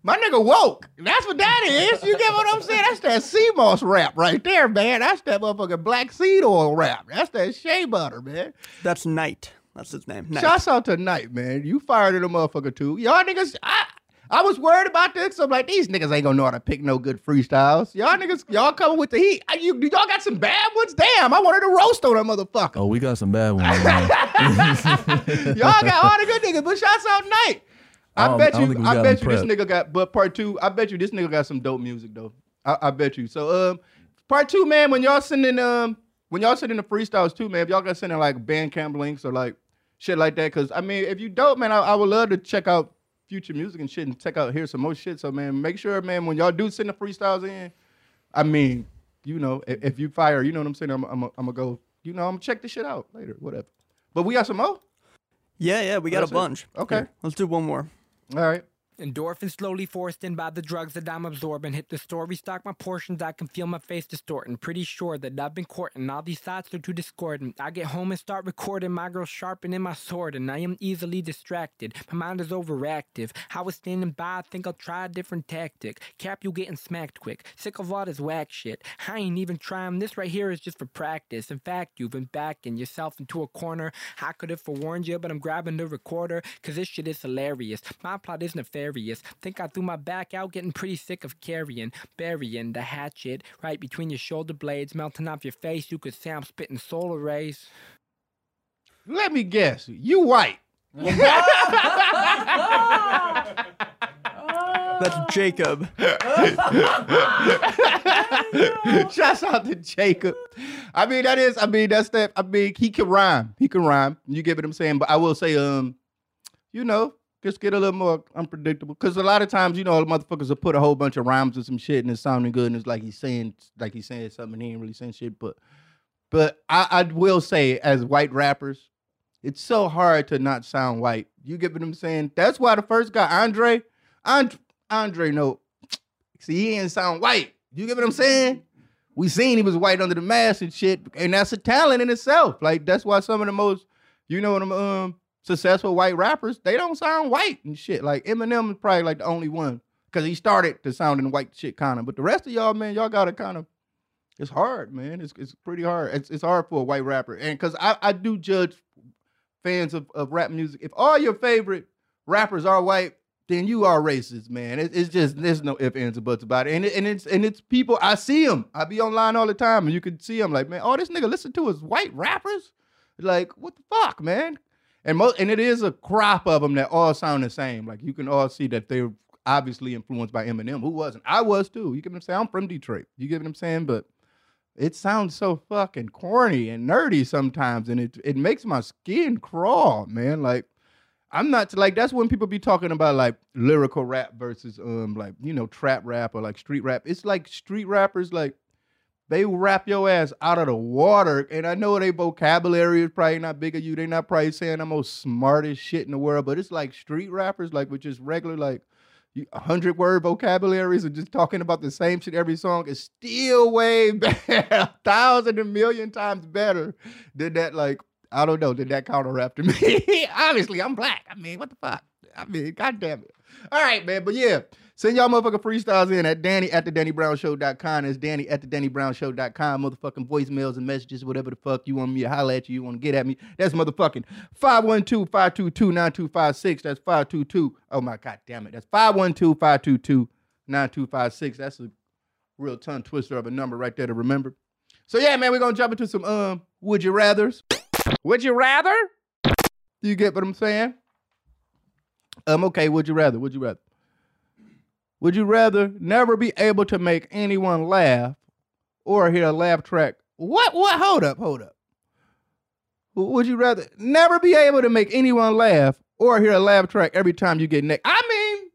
My nigga woke. That's what that is. You get what I'm saying? That's that sea moss rap right there, man. That's that motherfucking black seed oil rap. That's that shea butter, man. That's Knight. That's his name. Knight. Shouts out to Night, man. You fired at a motherfucker too. Y'all niggas, I, I was worried about this. I'm like, these niggas ain't gonna know how to pick no good freestyles. Y'all niggas, y'all coming with the heat. I- You, y'all got some bad ones? Damn, I wanted to roast on that motherfucker. Oh, we got some bad ones. [laughs] Y'all got all the good niggas, but shouts out Night. I, I bet I you, I bet him you this nigga got, but part two, I bet you this nigga got some dope music though. I, I bet you. So, um, part two, man, when y'all sending, um, when y'all sending the freestyles too, man, if y'all got sending like Bandcamp links or like shit like that, cause I mean, if you dope, man, I, I would love to check out future music and shit and check out hear some more shit. So, man, make sure, man, when y'all do send the freestyles in, I mean, you know, if, if you fire, you know what I'm saying, I'm, I'm, I'm gonna go, you know, I'm gonna check this shit out later, whatever. But we got some more. Yeah, yeah, we got That's a it? bunch. Okay. Here, let's do one more. All right. Endorphins slowly forced in by the drugs that I'm absorbing. Hit the store, restock my portions. I can feel my face distorting. Pretty sure that I've been courting. All these thoughts are too discordant. I get home and start recording. My girl sharpening my sword, and I am easily distracted. My mind is overactive. I was standing by. I think I'll try a different tactic. Cap, you getting smacked quick. Sick of all this whack shit. I ain't even trying. This right here is just for practice. In fact, you've been backing yourself into a corner. I could have forewarned you, but I'm grabbing the recorder. Cause this shit is hilarious. My plot is nefarious. Think I threw my back out, getting pretty sick of carrying. Burying the hatchet right between your shoulder blades, melting off your face. You could say I'm spitting solar rays. Let me guess. You white. [laughs] That's Jacob. [laughs] Shouts out to Jacob. I mean, that is, I mean, that's that. I mean, he can rhyme. He can rhyme. You get what I'm saying? But I will say, um, you know, just get a little more unpredictable. Cause a lot of times, you know, motherfuckers will put a whole bunch of rhymes or some shit and it's sounding good and it's like he's saying like he's saying something and he ain't really saying shit. But but I, I will say, as white rappers, it's so hard to not sound white. You get what I'm saying? That's why the first guy, Andre, Andre, Andre, no, [tsk] see, he didn't sound white. You get what I'm saying? We seen he was white under the mask and shit, and that's a talent in itself. Like that's why some of the most, you know, what I'm um successful white rappers, they don't sound white and shit. Like Eminem is probably like the only one because he started to sounding white shit kind of. But the rest of y'all, man, y'all gotta kind of. It's hard, man. It's it's pretty hard. It's it's hard for a white rapper, and because I I do judge fans of, of rap music. If all your favorite rappers are white, then you are racist, man. It, it's just there's no ifs ands or buts about it. And it, and it's and it's people I see them. I be online all the time, and you can see them like, man, all this nigga listen to is white rappers. Like what the fuck, man? And most and it is a crop of them that all sound the same. Like you can all see that they're obviously influenced by Eminem. Who wasn't? I was too. You get what I'm saying? I'm from Detroit. You get what I'm saying? But it sounds so fucking corny and nerdy sometimes, and it it makes my skin crawl, man. Like I'm not like that's when people be talking about like lyrical rap versus um like you know trap rap or like street rap. It's like street rappers like they rap your ass out of the water, and I know their vocabulary is probably not big of you. They're not probably saying the most smartest shit in the world, but it's like street rappers like with just regular like hundred word vocabularies and just talking about the same shit every song is still way [laughs] better, a thousand a million times better than that. Like I don't know, than that counter rap to me. [laughs] Obviously, I'm black. I mean, what the fuck? I mean, goddamn it. All right, man. But yeah, send y'all motherfucking freestyles in at Danny at the DannyBrownShow.com. It's Danny at the DannyBrownShow.com. Motherfucking voicemails and messages, whatever the fuck you want me to holler at you, you want to get at me. That's motherfucking 512-522-9256. That's 522. Oh my god damn it. That's 512-522-9256. That's a real tongue twister of a number right there to remember. So yeah, man, we're gonna jump into some um would you rathers. Would you rather? Do you get what I'm saying? Um, okay, would you rather? Would you rather? Would you rather never be able to make anyone laugh or hear a laugh track? What what hold up, hold up. Would you rather never be able to make anyone laugh or hear a laugh track every time you get naked? I mean,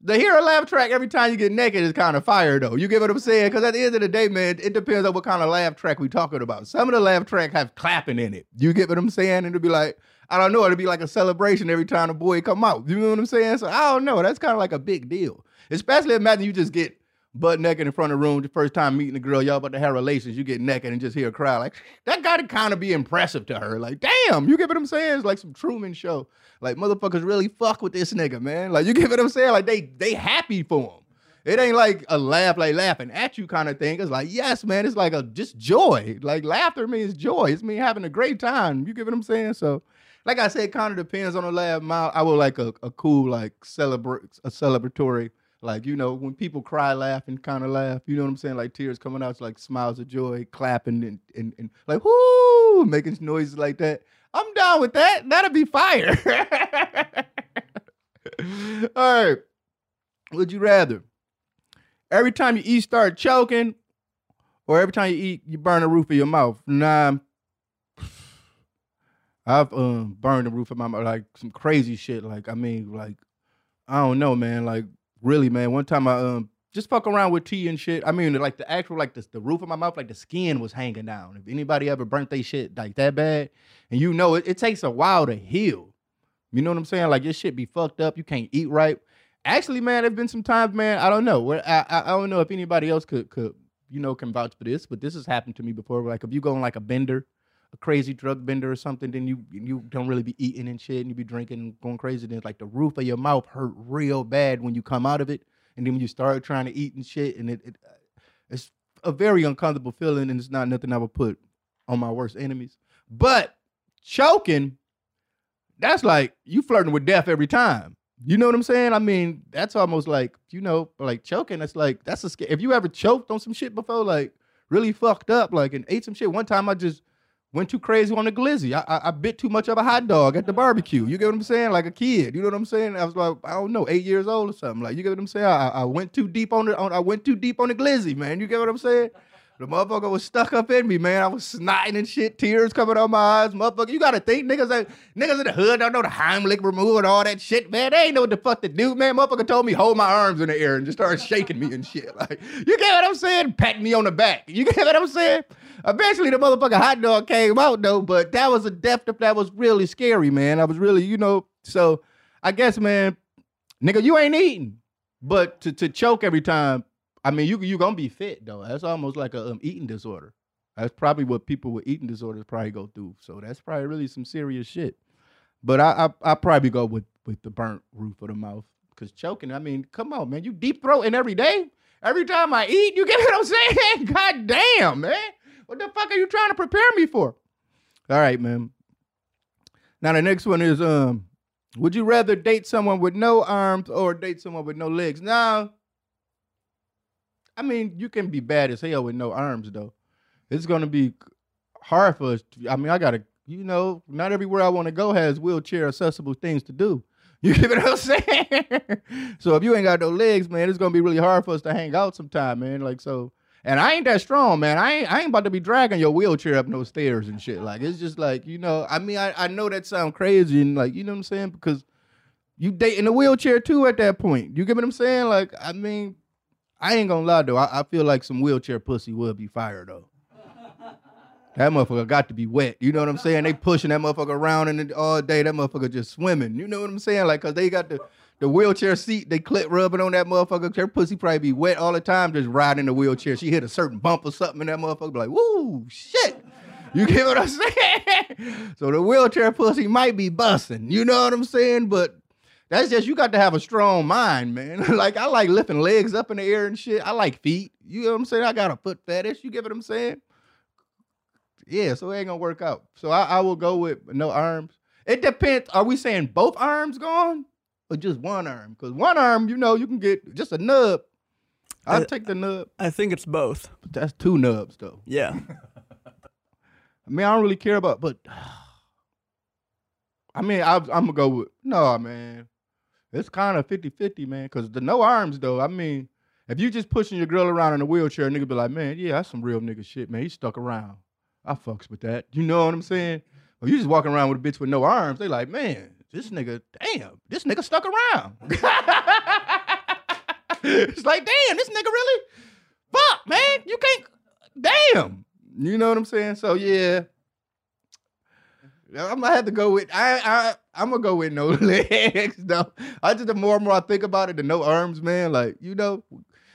The hear a laugh track every time you get naked is kind of fire though. You get what I'm saying? Because at the end of the day, man, it depends on what kind of laugh track we talking about. Some of the laugh track have clapping in it. You get what I'm saying? And it'll be like, I don't know, it'll be like a celebration every time the boy come out. You know what I'm saying? So I don't know. That's kind of like a big deal. Especially imagine you just get butt naked in front of the room the first time meeting a girl, y'all about to have relations, you get naked and just hear a crowd. Like that gotta kind of be impressive to her. Like, damn, you get what I'm saying? It's like some Truman show. Like motherfuckers really fuck with this nigga, man. Like you get what I'm saying? Like they they happy for him. It ain't like a laugh, like laughing at you kind of thing. It's like, yes, man, it's like a just joy. Like laughter means joy. It's me having a great time. You get what I'm saying? So, like I said, kind of depends on the laugh. My, I would like a, a cool, like celebrate a celebratory, like you know, when people cry, laugh, and kind of laugh. You know what I'm saying? Like tears coming out, it's like smiles of joy, clapping and and, and like whoo, making noises like that. I'm down with that. That'll be fire. [laughs] All right. Would you rather? Every time you eat, start choking, or every time you eat, you burn the roof of your mouth. Nah, [sighs] I've um burned the roof of my mouth, like some crazy shit. Like I mean, like I don't know, man. Like really, man. One time I um just fuck around with tea and shit. I mean, like the actual like the, the roof of my mouth, like the skin was hanging down. If anybody ever burnt they shit like that bad, and you know it, it takes a while to heal. You know what I'm saying? Like your shit be fucked up. You can't eat right. Actually, man, there's been some times, man. I don't know. Where I, I I don't know if anybody else could could you know can vouch for this, but this has happened to me before. Like if you go on like a bender, a crazy drug bender or something, then you you don't really be eating and shit, and you be drinking and going crazy. Then like the roof of your mouth hurt real bad when you come out of it, and then when you start trying to eat and shit, and it, it it's a very uncomfortable feeling, and it's not nothing I would put on my worst enemies. But choking, that's like you flirting with death every time. You know what I'm saying? I mean, that's almost like you know, like choking. That's like that's a sca- if you ever choked on some shit before, like really fucked up, like and ate some shit. One time I just went too crazy on the glizzy. I, I, I bit too much of a hot dog at the barbecue. You get what I'm saying? Like a kid. You know what I'm saying? I was like, I don't know, eight years old or something. Like you get what I'm saying? I, I went too deep on the on, I went too deep on the glizzy, man. You get what I'm saying? The motherfucker was stuck up in me, man. I was snotting and shit, tears coming out my eyes. Motherfucker, you gotta think niggas ain't, niggas in the hood don't know the Heimlich remove and all that shit, man. They ain't know what the fuck to do, man. Motherfucker told me hold my arms in the air and just started shaking me and shit. [laughs] Like, you get what I'm saying? Patting me on the back. You get what I'm saying? Eventually the motherfucking hot dog came out though, but that was a death that was really scary, man. I was really, you know, so I guess, man, nigga, you ain't eating. But to, to choke every time, I mean, you you gonna be fit though. That's almost like a um, eating disorder. That's probably what people with eating disorders probably go through. So that's probably really some serious shit. But I I, I probably go with with the burnt roof of the mouth because choking. I mean, come on, man, you deep throating every day. Every time I eat, you get what I'm saying? [laughs] God damn, man. What the fuck are you trying to prepare me for? All right, man. Now the next one is um, would you rather date someone with no arms or date someone with no legs? Now, I mean, you can be bad as hell with no arms though. It's gonna be hard for us. To, I mean, I gotta, you know, not everywhere I want to go has wheelchair accessible things to do. [laughs] You get what I'm saying? [laughs] so if you ain't got no legs, man, it's gonna be really hard for us to hang out sometime, man. Like so. And I ain't that strong, man. I ain't I ain't about to be dragging your wheelchair up no stairs and shit. Like it's just like, you know, I mean, I, I know that sound crazy and like, you know what I'm saying? Because you dating a wheelchair too at that point. You get what I'm saying? Like, I mean, I ain't gonna lie though. I, I feel like some wheelchair pussy would be fired though. That motherfucker got to be wet. You know what I'm saying? They pushing that motherfucker around and all day. That motherfucker just swimming. You know what I'm saying? Like, cause they got the the wheelchair seat. They clip rubbing on that motherfucker. Her pussy probably be wet all the time, just riding the wheelchair. She hit a certain bump or something, and that motherfucker be like, "Woo, shit." You get what I'm [laughs] saying? so the wheelchair pussy might be busting. You know what I'm saying? But that's just you got to have a strong mind, man. [laughs] like I like lifting legs up in the air and shit. I like feet. You know what I'm saying? I got a foot fetish. You get what I'm saying? Yeah, so it ain't gonna work out. So I, I will go with no arms. It depends. Are we saying both arms gone or just one arm? Because one arm, you know, you can get just a nub. I'll I- take the nub. I think it's both. But that's two nubs though. Yeah. [laughs] I mean, I don't really care about, but [sighs] I mean, I, I'm gonna go with no, man. It's kind of 50-50, man. Cause the no arms though. I mean, if you just pushing your girl around in a wheelchair, nigga be like, man, yeah, that's some real nigga shit, man. He stuck around. I fucks with that. You know what I'm saying? Or you just walking around with a bitch with no arms. They like, man, this nigga, damn, this nigga stuck around. [laughs] it's like, damn, this nigga really, fuck, man, you can't, damn, you know what I'm saying? So yeah, I'm gonna have to go with I I I'm gonna go with no [laughs] legs though. I just the more and more I think about it, the no arms, man. Like you know,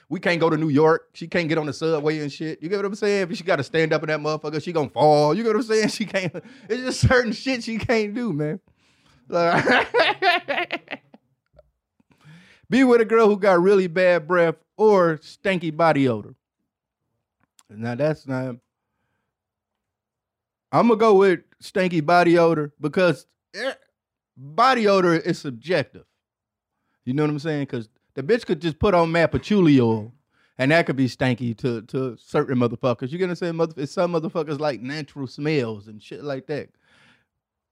we can't go to New York. She can't get on the subway and shit. You get what I'm saying? If she got to stand up in that motherfucker, she gonna fall. You get what I'm saying? [laughs] She can't. It's just certain shit she can't do, man. Be with a girl who got really bad breath or stanky body odor. Now that's not. I'm gonna go with stanky body odor because eh, body odor is subjective. You know what I'm saying? Because the bitch could just put on mad patchouli oil, and that could be stanky to to certain motherfuckers. You're gonna say? Mother, some motherfuckers like natural smells and shit like that.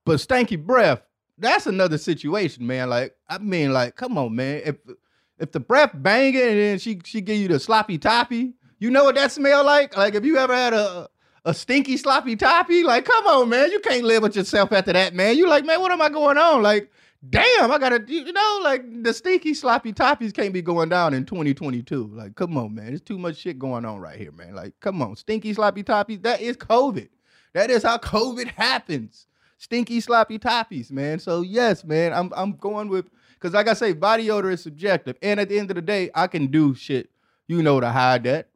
But stanky breath, that's another situation, man. Like I mean, like, come on, man. If if the breath banging and then she she give you the sloppy toppy, you know what that smell like? Like if you ever had a a stinky sloppy toppy, like come on, man, you can't live with yourself after that, man. You like, man, what am I going on? Like, damn, I gotta, you know, like the stinky sloppy toppies can't be going down in 2022. Like, come on, man, there's too much shit going on right here, man. Like, come on, stinky sloppy toppies, that is COVID. That is how COVID happens. Stinky sloppy toppies, man. So yes, man, I'm I'm going with because like I say, body odor is subjective, and at the end of the day, I can do shit, you know, to hide that.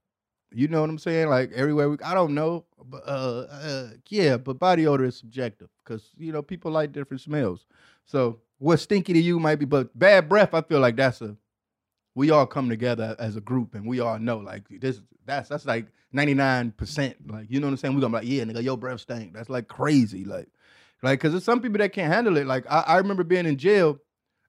You know what I'm saying? Like everywhere we, I don't know, but uh, uh yeah, but body odor is subjective because you know people like different smells. So what's stinky to you might be, but bad breath, I feel like that's a we all come together as a group and we all know like this that's that's like 99%. Like, you know what I'm saying? We're gonna be like, yeah, nigga, your breath stink. That's like crazy. Like, like, cause there's some people that can't handle it. Like, I, I remember being in jail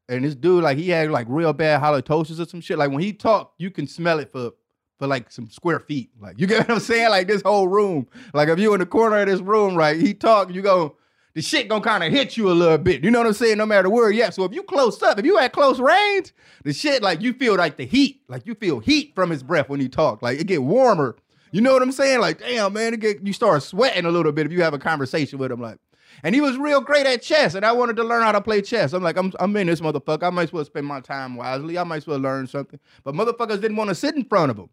and this dude, like, he had like real bad halitosis or some shit. Like when he talked, you can smell it for for like some square feet. Like, you [laughs] get what I'm saying? Like this whole room. Like if you in the corner of this room, right, he talk, you go, the shit gonna kind of hit you a little bit. You know what I'm saying? No matter where you at. So if you close up, if you at close range, the shit like you feel like the heat, like you feel heat from his breath when he talk. Like it get warmer. You know what I'm saying? Like damn man, it get you start sweating a little bit if you have a conversation with him. Like, and he was real great at chess, and I wanted to learn how to play chess. I'm like, I'm I'm in this motherfucker. I might as well spend my time wisely. I might as well learn something. But motherfuckers didn't want to sit in front of him.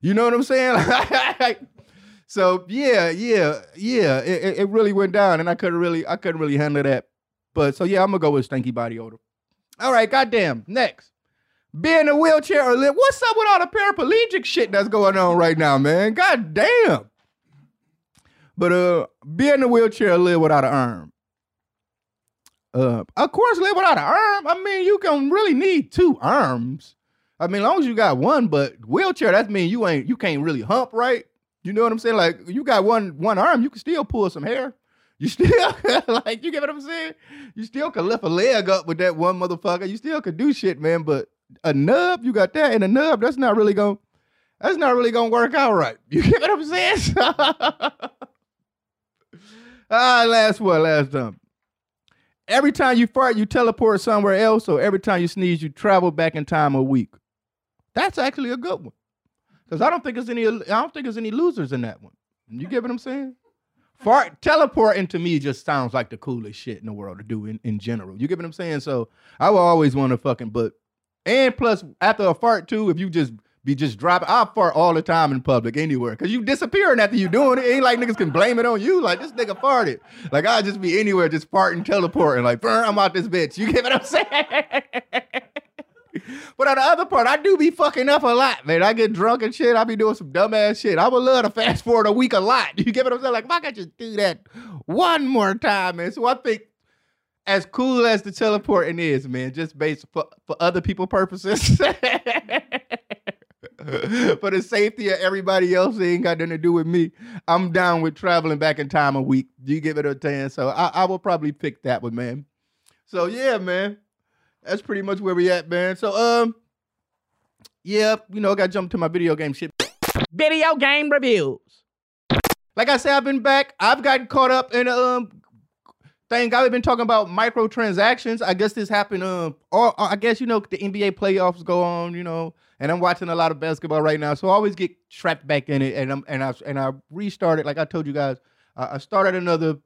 You know what I'm saying? [laughs] So yeah, yeah, yeah. It, it, really went down, and I couldn't really, I couldn't really handle that. But so yeah, I'm gonna go with stinky body odor. All right, goddamn. Next, be in a wheelchair or live. What's up with all the paraplegic shit that's going on right now, man? God damn. But uh, be in a wheelchair live without an arm. Uh, of course, live without an arm. I mean, you can really need two arms. I mean, as long as you got one, but wheelchair, that means you ain't, you can't really hump right. You know what I'm saying? Like you got one one arm, you can still pull some hair. You [laughs] still like you get what I'm saying? You still can lift a leg up with that one motherfucker. You still can do shit, man. But a nub, you got that, and a nub, that's not really gonna that's not really gonna work out right. [laughs] You get what I'm saying? [laughs] ah, last one, last time. Every time you fart, you teleport somewhere else, So every time you sneeze, you travel back in time a week. That's actually a good one. Because I don't think there's any I don't think there's any losers in that one. You get what I'm saying? Fart teleporting to me just sounds like the coolest shit in the world to do in, in general. You get what I'm saying? So I will always want to fucking but and plus after a fart too, if you just be just dropping, I fart all the time in public anywhere. Cause you disappearing after you doing it. Ain't like niggas can blame it on you. Like this nigga farted. Like i just be anywhere just farting, teleporting. Like, I'm out this bitch. You get what I'm [laughs] saying? But on the other part, I do be fucking up a lot, man. I get drunk and shit. I be doing some dumbass shit. I would love to fast forward a week a lot. [laughs] You get what I'm saying? Like, if I could just do that one more time, man. So I think as cool as the teleporting is, man, just based for, for other people purposes. [laughs] [laughs] for the safety of everybody else, it ain't got nothing to do with me. I'm down with traveling back in time a week. Do you give it a 10. So I, I will probably pick that one, man. So yeah, man that's pretty much where we at, man. So um, yeah, you know, I got to jump to my video game shit. Video game reviews. Like I said, I've been back. I've gotten caught up in a um thing. I've been talking about microtransactions. I guess this happened. Um, or, or I guess you know the NBA playoffs go on. You know, and I'm watching a lot of basketball right now, so I always get trapped back in it. And I'm and I and I restarted. Like I told you guys, uh, I started another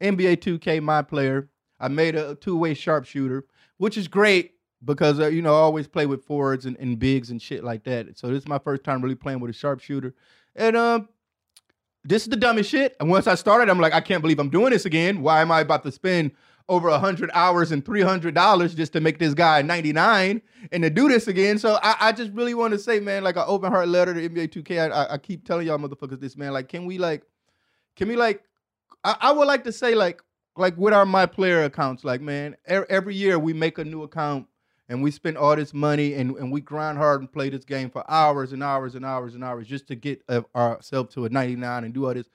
NBA 2K My Player. I made a two way sharpshooter which is great. because uh, you know I always play with forwards and, and bigs and shit like that. So this is my first time really playing with a sharpshooter, and um, this is the dumbest shit. And once I started, I'm like, I can't believe I'm doing this again. Why am I about to spend over a hundred hours and three hundred dollars just to make this guy 99 and to do this again? So I, I just really want to say, man, like an open heart letter to NBA 2K. I, I, keep telling y'all motherfuckers this, man. Like, can we like, can we like, I, I would like to say like, like with our my player accounts, like man, every year we make a new account and we spend all this money and, and we grind hard and play this game for hours and hours and hours and hours just to get ourselves to a 99 and do all this.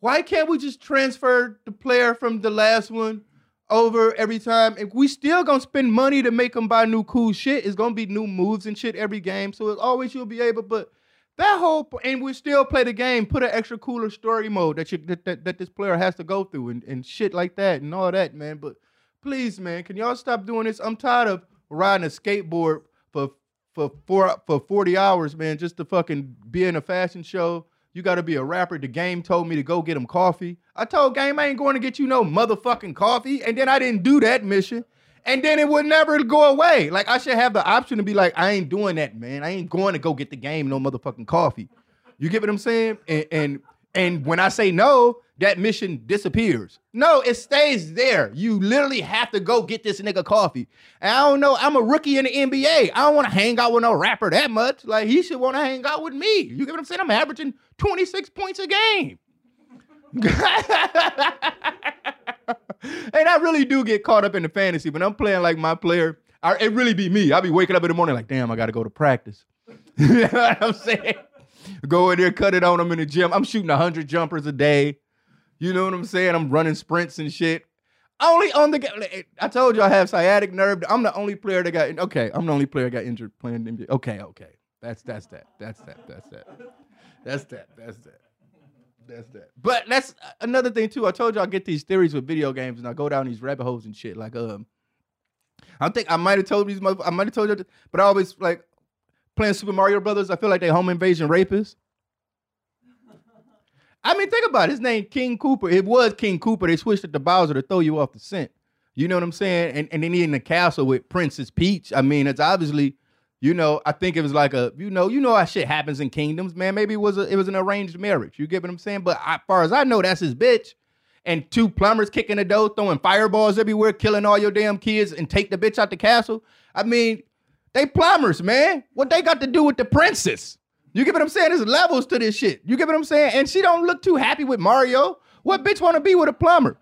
Why can't we just transfer the player from the last one over every time? If we still gonna spend money to make them buy new cool shit, it's gonna be new moves and shit every game. So it's always you'll be able, but that whole and we still play the game, put an extra cooler story mode that you that, that, that this player has to go through and, and shit like that and all that, man. But please, man, can y'all stop doing this? I'm tired of riding a skateboard for for four for 40 hours, man, just to fucking be in a fashion show. You gotta be a rapper. The game told me to go get him coffee. I told game I ain't going to get you no motherfucking coffee. And then I didn't do that mission. And then it would never go away. Like I should have the option to be like, I ain't doing that, man. I ain't going to go get the game no motherfucking coffee. You get what I'm saying? And and and when I say no, that mission disappears. No, it stays there. You literally have to go get this nigga coffee. And I don't know. I'm a rookie in the NBA. I don't want to hang out with no rapper that much. Like he should want to hang out with me. You get what I'm saying? I'm averaging 26 points a game. [laughs] and I really do get caught up in the fantasy. When I'm playing like my player, I, it really be me. I'll be waking up in the morning like, damn, I got to go to practice. [laughs] you know what I'm saying? Go in there, cut it on them in the gym. I'm shooting 100 jumpers a day. You know what I'm saying? I'm running sprints and shit. Only on the I told you I have sciatic nerve. I'm the only player that got okay. I'm the only player that got injured playing NBA. Okay, okay. That's that's that. That's that. That's that. That's that. That's that. That's that. But that's another thing too. I told you I get these theories with video games and I go down these rabbit holes and shit. Like um, I think I might have told these. motherf- I might have told you, but I always like playing Super Mario Brothers. I feel like they home invasion rapists. I mean, think about it. His name King Koopa. It was King Koopa. They switched it to Bowser to throw you off the scent. You know what I'm saying? And and then he in the castle with Princess Peach. I mean, it's obviously, you know, I think it was like a, you know, you know how shit happens in kingdoms, man. Maybe it was a, it was an arranged marriage. You get what I'm saying? But as far as I know, that's his bitch. And two plumbers kicking the door, throwing fireballs everywhere, killing all your damn kids, and take the bitch out the castle. I mean, they plumbers, man. What they got to do with the princess? You get what I'm saying? There's levels to this shit. You get what I'm saying? And she don't look too happy with Mario. What bitch want to be with a plumber?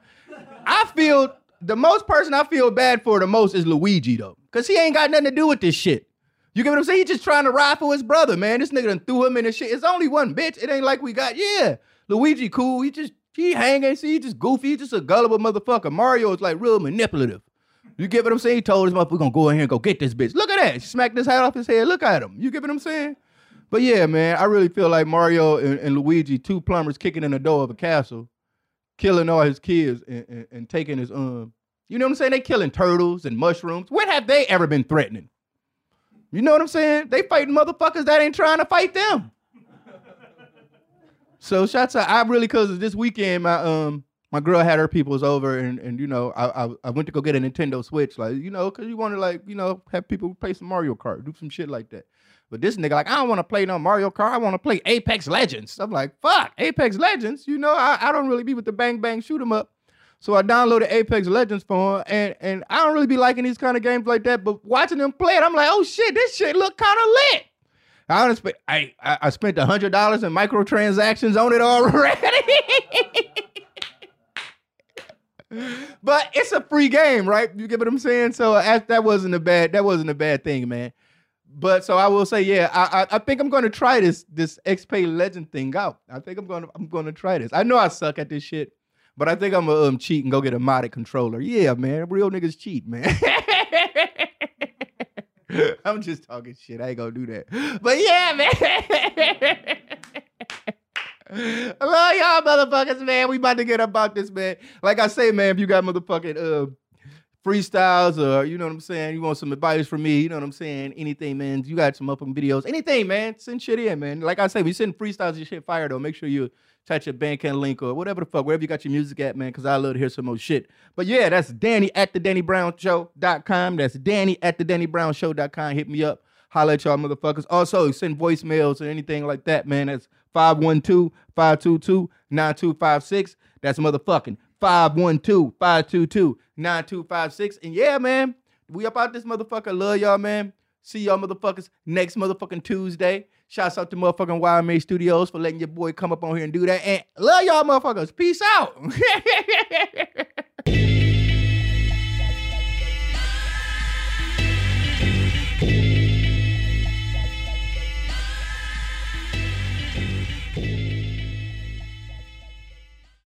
I feel the most person I feel bad for the most is Luigi though, cause he ain't got nothing to do with this shit. You get what I'm saying? He just trying to ride for his brother, man. This nigga done threw him in the shit. It's only one bitch. It ain't like we got yeah. Luigi cool. He just he hanging. See, he just goofy. He just a gullible motherfucker. Mario is like real manipulative. You get what I'm saying? He told his motherfucker, we gonna go in here and go get this bitch. Look at that. She smacked his hat off his head. Look at him. You get what I'm saying? But yeah, man, I really feel like Mario and, and Luigi, two plumbers kicking in the door of a castle, killing all his kids and, and, and taking his um, you know what I'm saying? They killing turtles and mushrooms. When have they ever been threatening? You know what I'm saying? They fighting motherfuckers that ain't trying to fight them. So shots out. I really cause this weekend my um my girl had her peoples over and and you know I, I I went to go get a Nintendo Switch like you know cause you want to like you know have people play some Mario Kart do some shit like that. But this nigga like I don't want to play no Mario Kart. I want to play Apex Legends. I'm like fuck Apex Legends. You know I, I don't really be with the bang bang shoot 'em up. So I downloaded Apex Legends for him, and and I don't really be liking these kind of games like that. But watching them play it, I'm like, oh shit, this shit look kind of lit. I don't. I I, spent hundred dollars in microtransactions on it already. [laughs] but it's a free game, right? You get what I'm saying? So uh, that wasn't a bad. That wasn't a bad thing, man. But so I will say, yeah, I I, I think I'm going to try this this XP Legend thing out. I think I'm going to I'm going to try this. I know I suck at this shit, but I think I'm gonna um, cheat and go get a modded controller. Yeah, man, real niggas cheat, man. [laughs] I'm just talking shit. I ain't gonna do that. But yeah, man. [laughs] Love y'all motherfuckers, man. We about to get about this, man. Like I say, man, if you got motherfucking uh freestyles or you know what I'm saying, you want some advice from me, you know what I'm saying, anything, man. You got some up upcoming videos, anything, man. Send shit in, man. Like I say, we send freestyles your shit fire though. Make sure you touch your Bandcamp link or whatever the fuck, wherever you got your music at, man, because I love to hear some more shit. But yeah, that's Danny at the Danny Brown Show.com. That's Danny at the Danny Brown Show.com. Hit me up. Holla at y'all motherfuckers. Also, send voicemails or anything like that, man. That's 512-522-9256. That's motherfucking 512-522-9256. And yeah, man, we up out this motherfucker. Love y'all, man. See y'all motherfuckers next motherfucking Tuesday. Shouts out to motherfucking YMH Studios for letting your boy come up on here and do that. And love y'all motherfuckers. Peace out. [laughs]